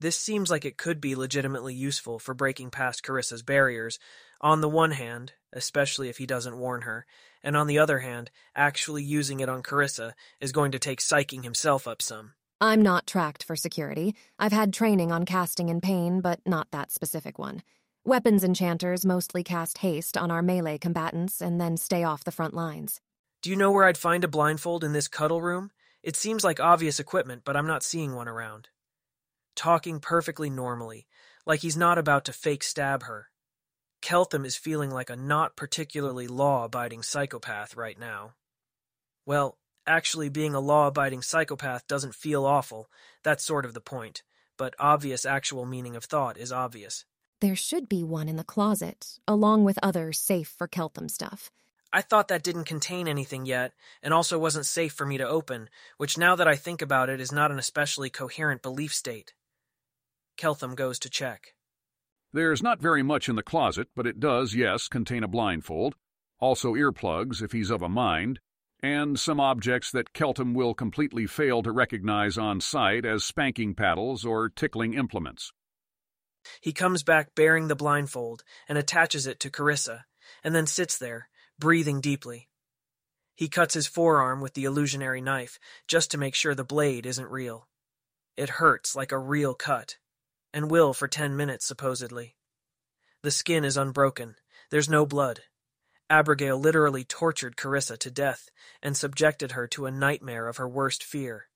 This seems like it could be legitimately useful for breaking past Carissa's barriers, on the one hand, especially if he doesn't warn her, and on the other hand, actually using it on Carissa is going to take psyching himself up some. I'm not tracked for security. I've had training on casting in pain, but not that specific one. Weapons enchanters mostly cast haste on our melee combatants and then stay off the front lines. Do you know where I'd find a blindfold in this cuddle room? It seems like obvious equipment, but I'm not seeing one around talking perfectly normally, like he's not about to fake stab her. Keltham is feeling like a not particularly law abiding psychopath right now. Well, actually, being a law abiding psychopath doesn't feel awful, that's sort of the point, but obvious actual meaning of thought is obvious. There should be one in the closet, along with other safe for Keltham stuff. I thought that didn't contain anything yet, and also wasn't safe for me to open, which now that I think about it is not an especially coherent belief state. Keltham goes to check. There's not very much in the closet, but it does, yes, contain a blindfold, also earplugs if he's of a mind, and some objects that Keltham will completely fail to recognize on sight as spanking paddles or tickling implements. He comes back bearing the blindfold and attaches it to Carissa, and then sits there, breathing deeply. He cuts his forearm with the illusionary knife just to make sure the blade isn't real. It hurts like a real cut and will for ten minutes, supposedly. The skin is unbroken. There's no blood. Abrogail literally tortured Carissa to death and subjected her to a nightmare of her worst fear.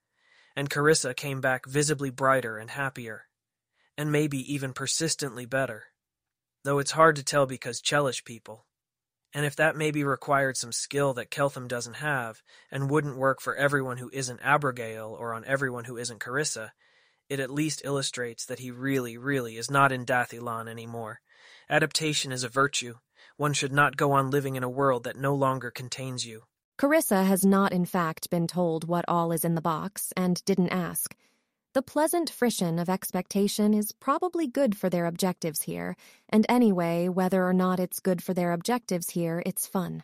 And Carissa came back visibly brighter and happier. And maybe even persistently better. Though it's hard to tell because Chelish people. And if that maybe required some skill that Keltham doesn't have, and wouldn't work for everyone who isn't Abrogail or on everyone who isn't Carissa, it at least illustrates that he really, really is not in Dath Ilan anymore. Adaptation is a virtue. One should not go on living in a world that no longer contains you. Carissa has not, in fact, been told what all is in the box and didn't ask. The pleasant frisson of expectation is probably good for their objectives here, and anyway, whether or not it's good for their objectives here, it's fun.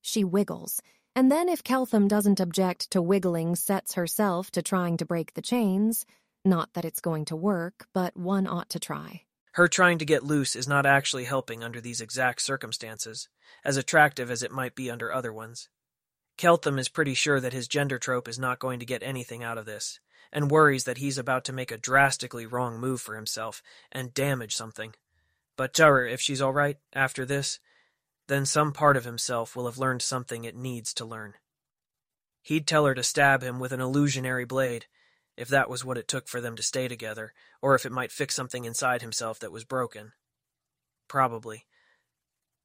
She wiggles, And then if Keltham doesn't object to wiggling Sets herself to trying to break the chains, not that it's going to work, but one ought to try. Her trying to get loose is not actually helping under these exact circumstances, as attractive as it might be under other ones. Keltham is pretty sure that his gender trope is not going to get anything out of this, and worries that he's about to make a drastically wrong move for himself and damage something. But tell her if she's all right after this, then some part of himself will have learned something it needs to learn. He'd tell her to stab him with an illusionary blade, if that was what it took for them to stay together, or if it might fix something inside himself that was broken. Probably.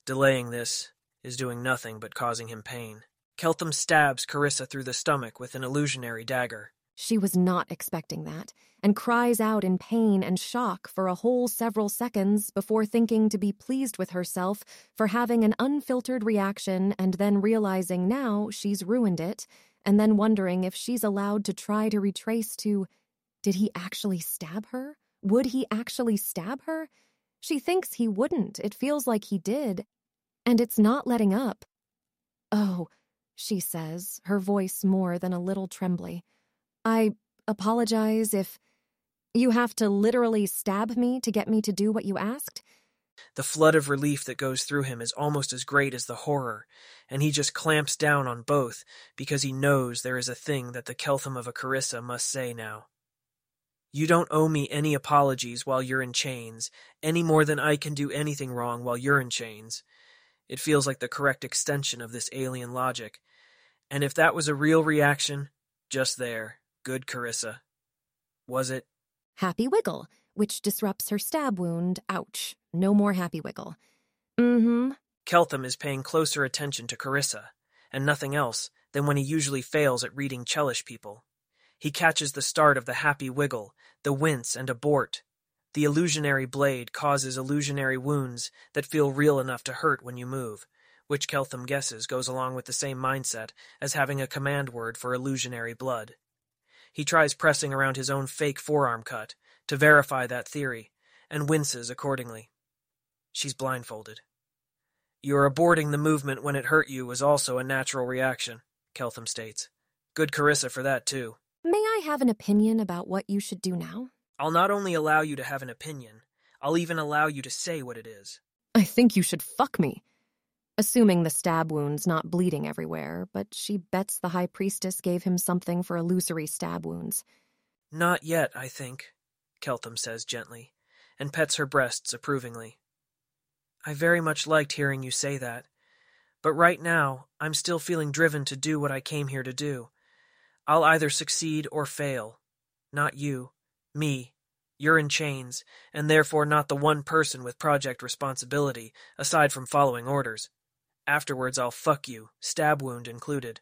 Delaying this is doing nothing but causing him pain. Keltham stabs Carissa through the stomach with an illusionary dagger. She was not expecting that, and cries out in pain and shock for a whole several seconds before thinking to be pleased with herself for having an unfiltered reaction and then realizing now she's ruined it and then wondering if she's allowed to try to retrace to did he actually stab her? Would he actually stab her? She thinks he wouldn't. It feels like he did. And it's not letting up. Oh, she says, her voice more than a little trembly. I apologize if you have to literally stab me to get me to do what you asked. The flood of relief that goes through him is almost as great as the horror, and he just clamps down on both because he knows there is a thing that the Keltham of a Carissa must say now. You don't owe me any apologies while you're in chains, any more than I can do anything wrong while you're in chains. It feels like the correct extension of this alien logic. And if that was a real reaction, just there, good Carissa. Was it? Happy Wiggle, which disrupts her stab wound. Ouch. No more happy wiggle. Mm hmm. Keltham is paying closer attention to Carissa, and nothing else, than when he usually fails at reading Chelish people. He catches the start of the happy wiggle, the wince and abort. The illusionary blade causes illusionary wounds that feel real enough to hurt when you move, which Keltham guesses goes along with the same mindset as having a command word for illusionary blood. He tries pressing around his own fake forearm cut to verify that theory, and winces accordingly. She's blindfolded. Your aborting the movement when it hurt you was also a natural reaction, Keltham states. Good Carissa for that, too. May I have an opinion about what you should do now? I'll not only allow you to have an opinion, I'll even allow you to say what it is. I think you should fuck me. Assuming the stab wound's not bleeding everywhere, but she bets the High Priestess gave him something for illusory stab wounds. Not yet, I think, Keltham says gently, and pets her breasts approvingly. I very much liked hearing you say that. But right now, I'm still feeling driven to do what I came here to do. I'll either succeed or fail. Not you. Me. You're in chains, and therefore not the one person with project responsibility, aside from following orders. Afterwards, I'll fuck you, stab wound included.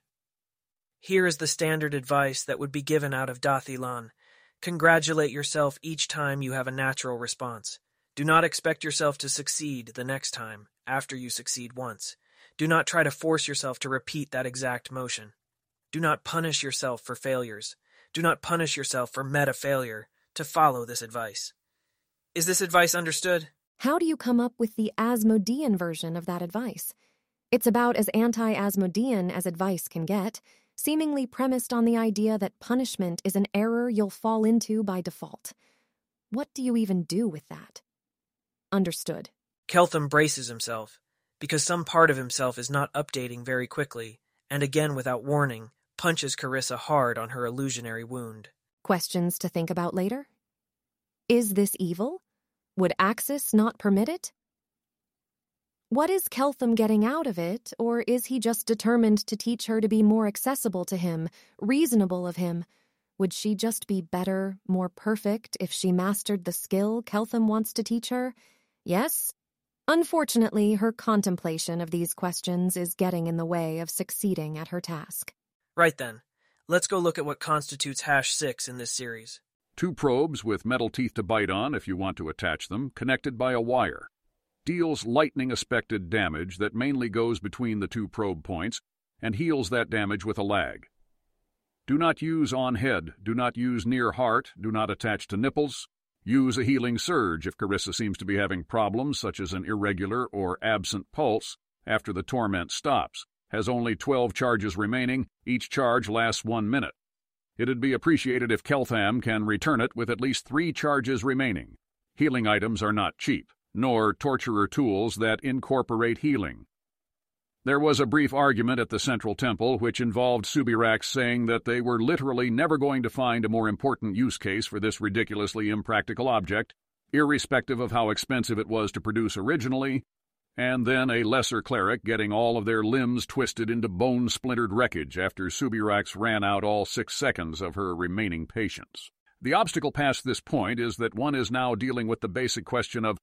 Here is the standard advice that would be given out of Dath Ilan. Congratulate yourself each time you have a natural response. Do not expect yourself to succeed the next time, after you succeed once. Do not try to force yourself to repeat that exact motion. Do not punish yourself for failures. Do not punish yourself for meta failure to follow this advice. Is this advice understood? How do you come up with the Asmodean version of that advice? It's about as anti Asmodean as advice can get, seemingly premised on the idea that punishment is an error you'll fall into by default. What do you even do with that? Understood. Keltham braces himself, because some part of himself is not updating very quickly, and again without warning, punches Carissa hard on her illusionary wound. Questions to think about later? Is this evil? Would Axis not permit it? What is Keltham getting out of it, or is he just determined to teach her to be more accessible to him, reasonable of him? Would she just be better, more perfect, if she mastered the skill Keltham wants to teach her? Yes? Unfortunately, her contemplation of these questions is getting in the way of succeeding at her task. Right then. Let's go look at what constitutes hash 6 in this series. Two probes with metal teeth to bite on if you want to attach them, connected by a wire. Deals lightning aspected damage that mainly goes between the two probe points and heals that damage with a lag. Do not use on head, do not use near heart, do not attach to nipples, Use a healing surge if Carissa seems to be having problems such as an irregular or absent pulse after the torment stops. has only 12 charges remaining. Each charge lasts one minute. It'd be appreciated if Keltham can return it with at least three charges remaining. Healing items are not cheap, nor torturer tools that incorporate healing. There was a brief argument at the Central Temple which involved Subirachs saying that they were literally never going to find a more important use case for this ridiculously impractical object, irrespective of how expensive it was to produce originally, and then a lesser cleric getting all of their limbs twisted into bone splintered wreckage after Subirachs ran out all six seconds of her remaining patience. The obstacle past this point is that one is now dealing with the basic question of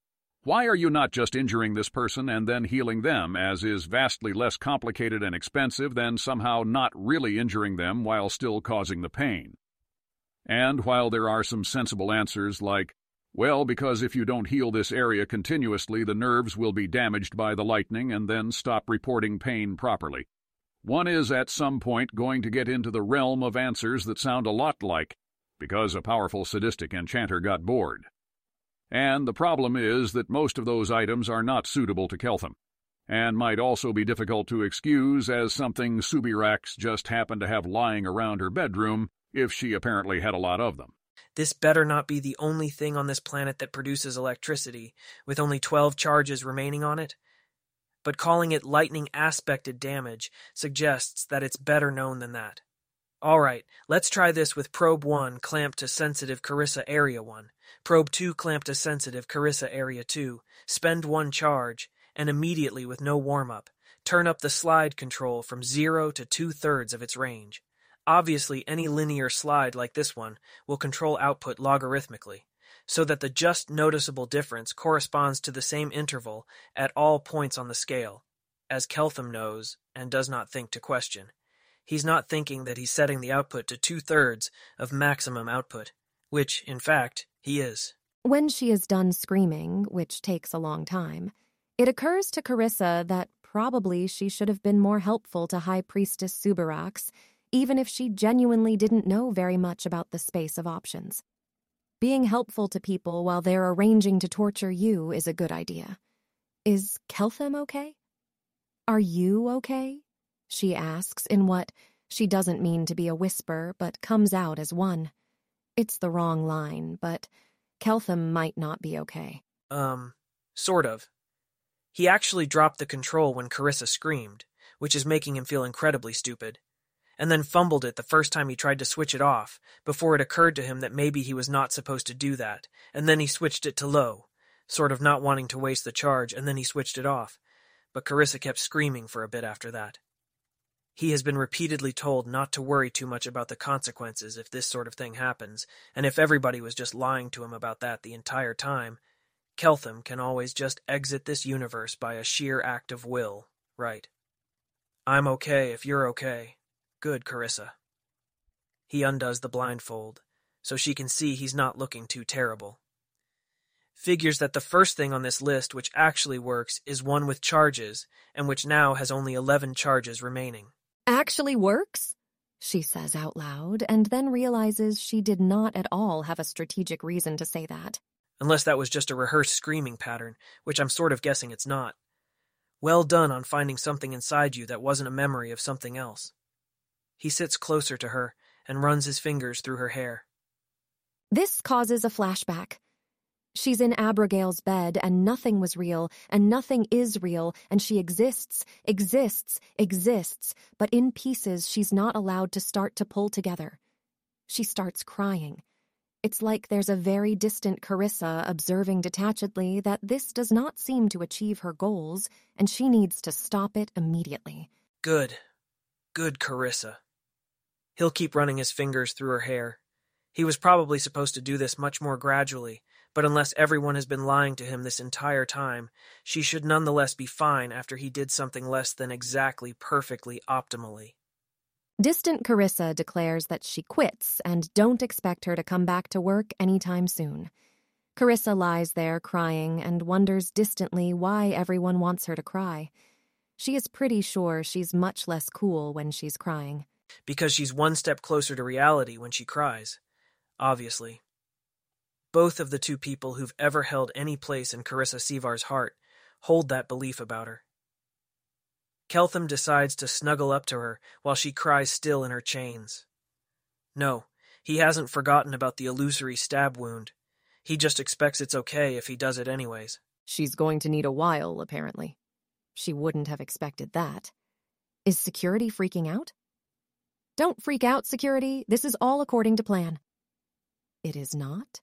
why are you not just injuring this person and then healing them, as is vastly less complicated and expensive than somehow not really injuring them while still causing the pain? And while there are some sensible answers like, well, because if you don't heal this area continuously, the nerves will be damaged by the lightning and then stop reporting pain properly. One is at some point going to get into the realm of answers that sound a lot like, because a powerful sadistic enchanter got bored. And the problem is that most of those items are not suitable to Keltham, and might also be difficult to excuse as something Subirachs just happened to have lying around her bedroom if she apparently had a lot of them. This better not be the only thing on this planet that produces electricity, with only 12 charges remaining on it. But calling it lightning aspected damage suggests that it's better known than that. Alright, let's try this with Probe 1 clamped to sensitive Carissa Area 1, Probe 2 clamped to sensitive Carissa Area 2, spend one charge, and immediately with no warm up, turn up the slide control from 0 to two thirds of its range. Obviously, any linear slide like this one will control output logarithmically, so that the just noticeable difference corresponds to the same interval at all points on the scale, as Keltham knows and does not think to question. He's not thinking that he's setting the output to two thirds of maximum output, which, in fact, he is. When she is done screaming, which takes a long time, it occurs to Carissa that probably she should have been more helpful to High Priestess Subirachs even if she genuinely didn't know very much about the space of options. Being helpful to people while they're arranging to torture you is a good idea. Is Keltham okay? Are you okay? She asks in what she doesn't mean to be a whisper, but comes out as one. It's the wrong line, but Keltham might not be okay. Um, sort of. He actually dropped the control when Carissa screamed, which is making him feel incredibly stupid and then fumbled it the first time he tried to switch it off, before it occurred to him that maybe he was not supposed to do that, and then he switched it to low, sort of not wanting to waste the charge, and then he switched it off. But Carissa kept screaming for a bit after that. He has been repeatedly told not to worry too much about the consequences if this sort of thing happens, and if everybody was just lying to him about that the entire time, Keltham can always just exit this universe by a sheer act of will, right? I'm okay if you're okay, Good, Carissa. He undoes the blindfold, so she can see he's not looking too terrible. Figures that the first thing on this list which actually works is one with charges, and which now has only 11 charges remaining. Actually works? She says out loud, and then realizes she did not at all have a strategic reason to say that. Unless that was just a rehearsed screaming pattern, which I'm sort of guessing it's not. Well done on finding something inside you that wasn't a memory of something else. He sits closer to her and runs his fingers through her hair. This causes a flashback. She's in Abrogail's bed, and nothing was real, and nothing is real, and she exists, exists, exists, but in pieces she's not allowed to start to pull together. She starts crying. It's like there's a very distant Carissa observing detachedly that this does not seem to achieve her goals, and she needs to stop it immediately. Good. Good Carissa. He'll keep running his fingers through her hair. He was probably supposed to do this much more gradually, but unless everyone has been lying to him this entire time, she should nonetheless be fine after he did something less than exactly perfectly optimally. Distant Carissa declares that she quits and don't expect her to come back to work anytime soon. Carissa lies there crying and wonders distantly why everyone wants her to cry. She is pretty sure she's much less cool when she's crying because she's one step closer to reality when she cries, obviously. Both of the two people who've ever held any place in Carissa Sevar's heart hold that belief about her. Keltham decides to snuggle up to her while she cries still in her chains. No, he hasn't forgotten about the illusory stab wound. He just expects it's okay if he does it anyways. She's going to need a while, apparently. She wouldn't have expected that. Is security freaking out? Don't freak out, security. This is all according to plan. It is not?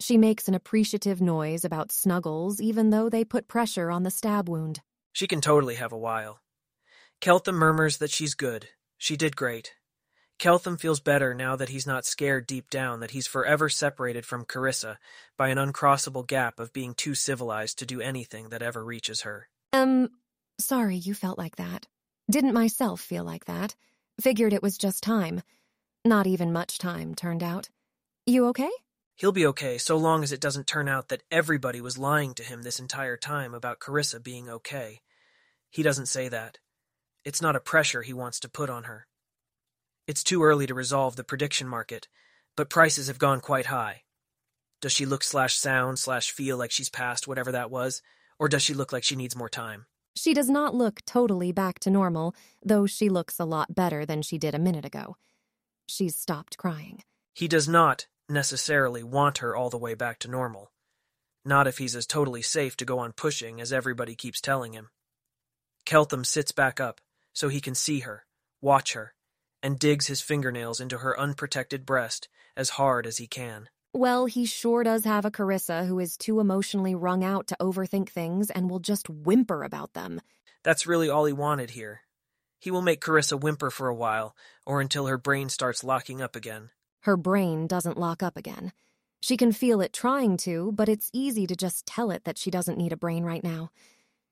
She makes an appreciative noise about snuggles, even though they put pressure on the stab wound. She can totally have a while. Keltham murmurs that she's good. She did great. Keltham feels better now that he's not scared deep down that he's forever separated from Carissa by an uncrossable gap of being too civilized to do anything that ever reaches her. Um, sorry you felt like that. Didn't myself feel like that. Figured it was just time. Not even much time, turned out. You okay? He'll be okay so long as it doesn't turn out that everybody was lying to him this entire time about Carissa being okay. He doesn't say that. It's not a pressure he wants to put on her. It's too early to resolve the prediction market, but prices have gone quite high. Does she look slash sound slash feel like she's past whatever that was, or does she look like she needs more time? She does not look totally back to normal, though she looks a lot better than she did a minute ago. She's stopped crying. He does not necessarily want her all the way back to normal. Not if he's as totally safe to go on pushing as everybody keeps telling him. Keltham sits back up so he can see her, watch her, and digs his fingernails into her unprotected breast as hard as he can. Well, he sure does have a Carissa who is too emotionally wrung out to overthink things and will just whimper about them. That's really all he wanted here. He will make Carissa whimper for a while, or until her brain starts locking up again. Her brain doesn't lock up again. She can feel it trying to, but it's easy to just tell it that she doesn't need a brain right now.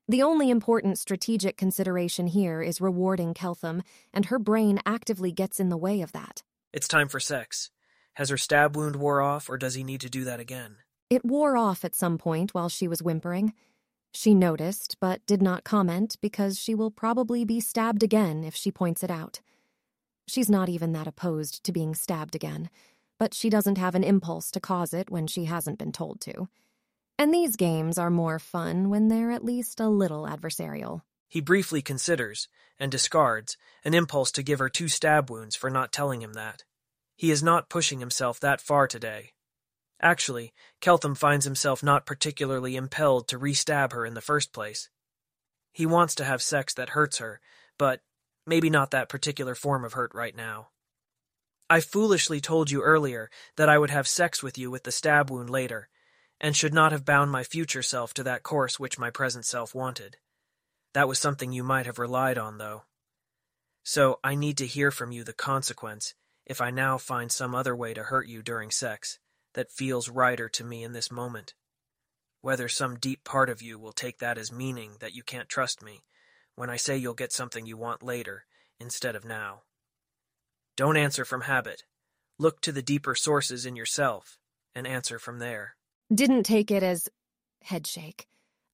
The only important strategic consideration here is rewarding Keltham, and her brain actively gets in the way of that. It's time for sex. Has her stab wound wore off, or does he need to do that again? It wore off at some point while she was whimpering. She noticed, but did not comment because she will probably be stabbed again if she points it out. She's not even that opposed to being stabbed again, but she doesn't have an impulse to cause it when she hasn't been told to. And these games are more fun when they're at least a little adversarial. He briefly considers, and discards, an impulse to give her two stab wounds for not telling him that. He is not pushing himself that far today. Actually, Keltham finds himself not particularly impelled to re-stab her in the first place. He wants to have sex that hurts her, but maybe not that particular form of hurt right now. I foolishly told you earlier that I would have sex with you with the stab wound later, and should not have bound my future self to that course which my present self wanted. That was something you might have relied on, though. So I need to hear from you the consequence if I now find some other way to hurt you during sex that feels righter to me in this moment. Whether some deep part of you will take that as meaning that you can't trust me when I say you'll get something you want later instead of now. Don't answer from habit. Look to the deeper sources in yourself and answer from there. Didn't take it as headshake.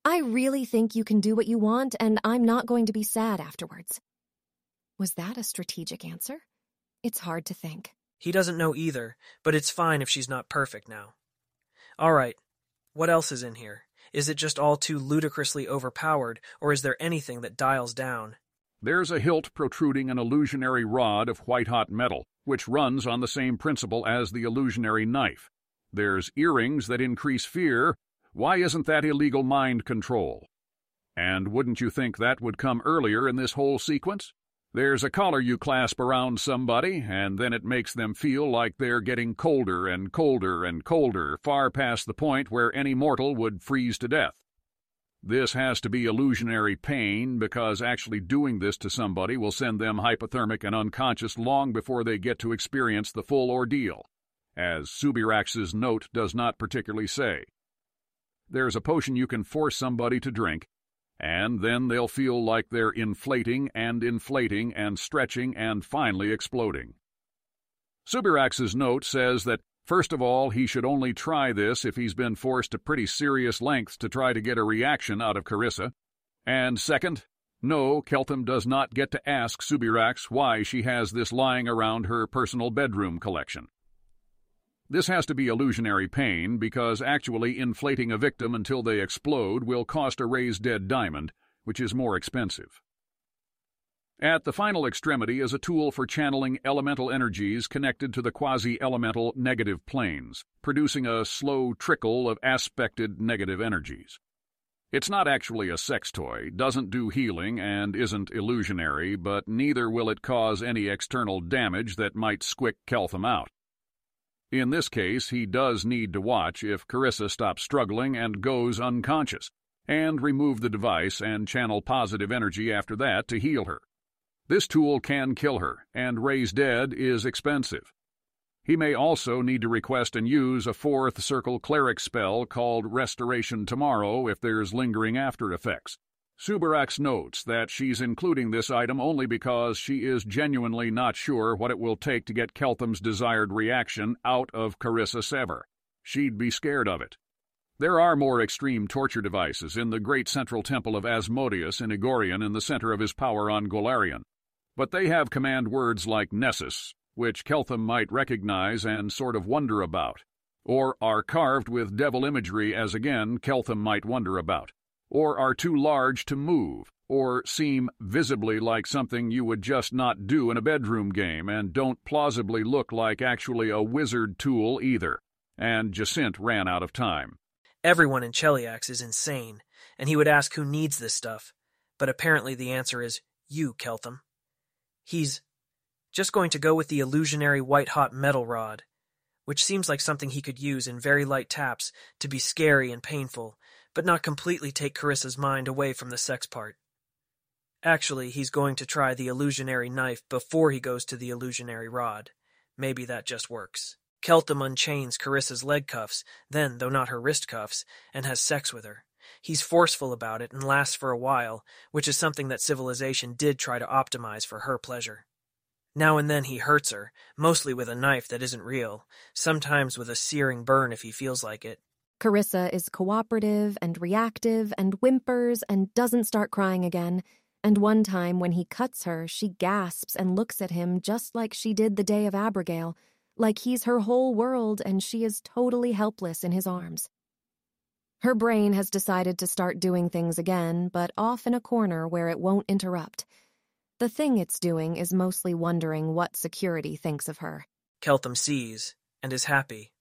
I really think you can do what you want, and I'm not going to be sad afterwards. Was that a strategic answer? It's hard to think. He doesn't know either, but it's fine if she's not perfect now. All right, what else is in here? Is it just all too ludicrously overpowered, or is there anything that dials down? There's a hilt protruding an illusionary rod of white hot metal, which runs on the same principle as the illusionary knife. There's earrings that increase fear. Why isn't that illegal mind control? And wouldn't you think that would come earlier in this whole sequence? There's a collar you clasp around somebody, and then it makes them feel like they're getting colder and colder and colder, far past the point where any mortal would freeze to death. This has to be illusionary pain because actually doing this to somebody will send them hypothermic and unconscious long before they get to experience the full ordeal as Subirachs's note does not particularly say. There's a potion you can force somebody to drink, and then they'll feel like they're inflating and inflating and stretching and finally exploding. Subirachs's note says that, first of all, he should only try this if he's been forced to pretty serious lengths to try to get a reaction out of Carissa, and second, no, Keltham does not get to ask Subirachs why she has this lying around her personal bedroom collection. This has to be illusionary pain because actually inflating a victim until they explode will cost a raised dead diamond, which is more expensive. At the final extremity is a tool for channeling elemental energies connected to the quasi elemental negative planes, producing a slow trickle of aspected negative energies. It's not actually a sex toy, doesn't do healing, and isn't illusionary, but neither will it cause any external damage that might squick Keltham out. In this case, he does need to watch if Carissa stops struggling and goes unconscious, and remove the device and channel positive energy after that to heal her. This tool can kill her, and raise dead is expensive. He may also need to request and use a fourth circle cleric spell called Restoration Tomorrow if there's lingering after effects. Subirachs notes that she's including this item only because she is genuinely not sure what it will take to get Keltham's desired reaction out of Carissa Sevar. She'd be scared of it. There are more extreme torture devices in the great central temple of Asmodeus in Egorian in the center of his power on Golarion but they have command words like Nessus, which Keltham might recognize and sort of wonder about, or are carved with devil imagery as again Keltham might wonder about, or are too large to move, or seem visibly like something you would just not do in a bedroom game and don't plausibly look like actually a wizard tool either. And Jacint ran out of time. Everyone in Cheliax is insane, and he would ask who needs this stuff. But apparently the answer is you, Keltham. He's just going to go with the illusionary white hot metal rod, which seems like something he could use in very light taps to be scary and painful, but not completely take Carissa's mind away from the sex part. Actually, he's going to try the illusionary knife before he goes to the illusionary rod. Maybe that just works. Keltham unchains Carissa's leg cuffs, then, though not her wrist cuffs, and has sex with her. He's forceful about it and lasts for a while, which is something that civilization did try to optimize for her pleasure. Now and then he hurts her, mostly with a knife that isn't real, sometimes with a searing burn if he feels like it. Carissa is cooperative and reactive and whimpers and doesn't start crying again. And one time when he cuts her, she gasps and looks at him just like she did the day of Abrogail, like he's her whole world and she is totally helpless in his arms. Her brain has decided to start doing things again, but off in a corner where it won't interrupt. The thing it's doing is mostly wondering what security thinks of her. Keltham sees and is happy.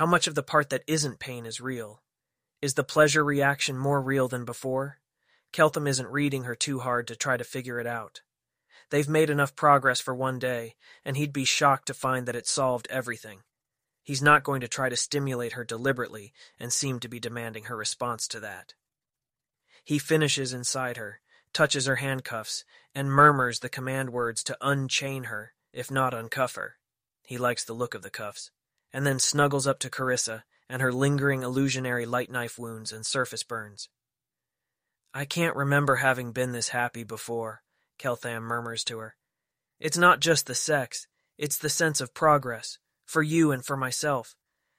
How much of the part that isn't pain is real? Is the pleasure reaction more real than before? Keltham isn't reading her too hard to try to figure it out. They've made enough progress for one day, and he'd be shocked to find that it solved everything. He's not going to try to stimulate her deliberately and seem to be demanding her response to that. He finishes inside her, touches her handcuffs, and murmurs the command words to unchain her, if not uncuff her. He likes the look of the cuffs, and then snuggles up to Carissa and her lingering illusionary light knife wounds and surface burns. I can't remember having been this happy before, Keltham murmurs to her. It's not just the sex, it's the sense of progress, for you and for myself,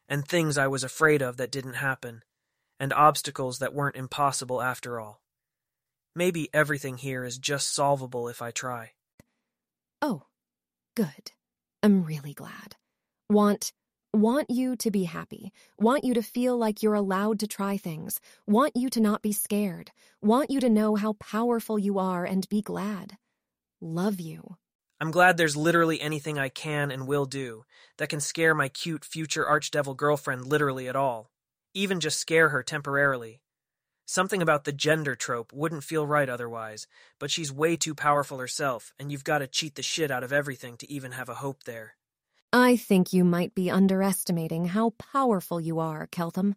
and things I was afraid of that didn't happen, and obstacles that weren't impossible after all. Maybe everything here is just solvable if I try. Oh, good. I'm really glad. Want want you to be happy. Want you to feel like you're allowed to try things. Want you to not be scared. Want you to know how powerful you are and be glad. Love you. I'm glad there's literally anything I can and will do that can scare my cute future archdevil girlfriend literally at all, even just scare her temporarily. Something about the gender trope wouldn't feel right otherwise, but she's way too powerful herself, and you've got to cheat the shit out of everything to even have a hope there. I think you might be underestimating how powerful you are, Keltham.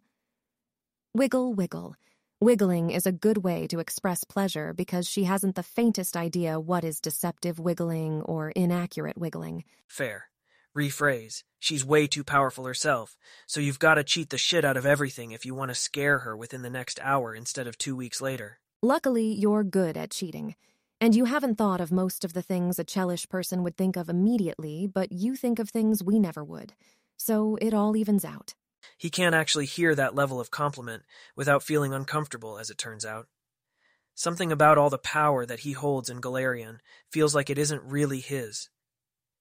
Wiggle, wiggle. Wiggling is a good way to express pleasure because she hasn't the faintest idea what is deceptive wiggling or inaccurate wiggling. Fair. Rephrase. She's way too powerful herself, so you've got to cheat the shit out of everything if you want to scare her within the next hour instead of two weeks later. Luckily, you're good at cheating. And you haven't thought of most of the things a Chelish person would think of immediately, but you think of things we never would. So it all evens out. He can't actually hear that level of compliment without feeling uncomfortable, as it turns out. Something about all the power that he holds in Golarion feels like it isn't really his.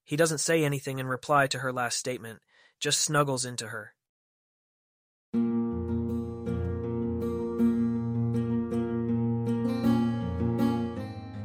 He doesn't say anything in reply to her last statement, just snuggles into her.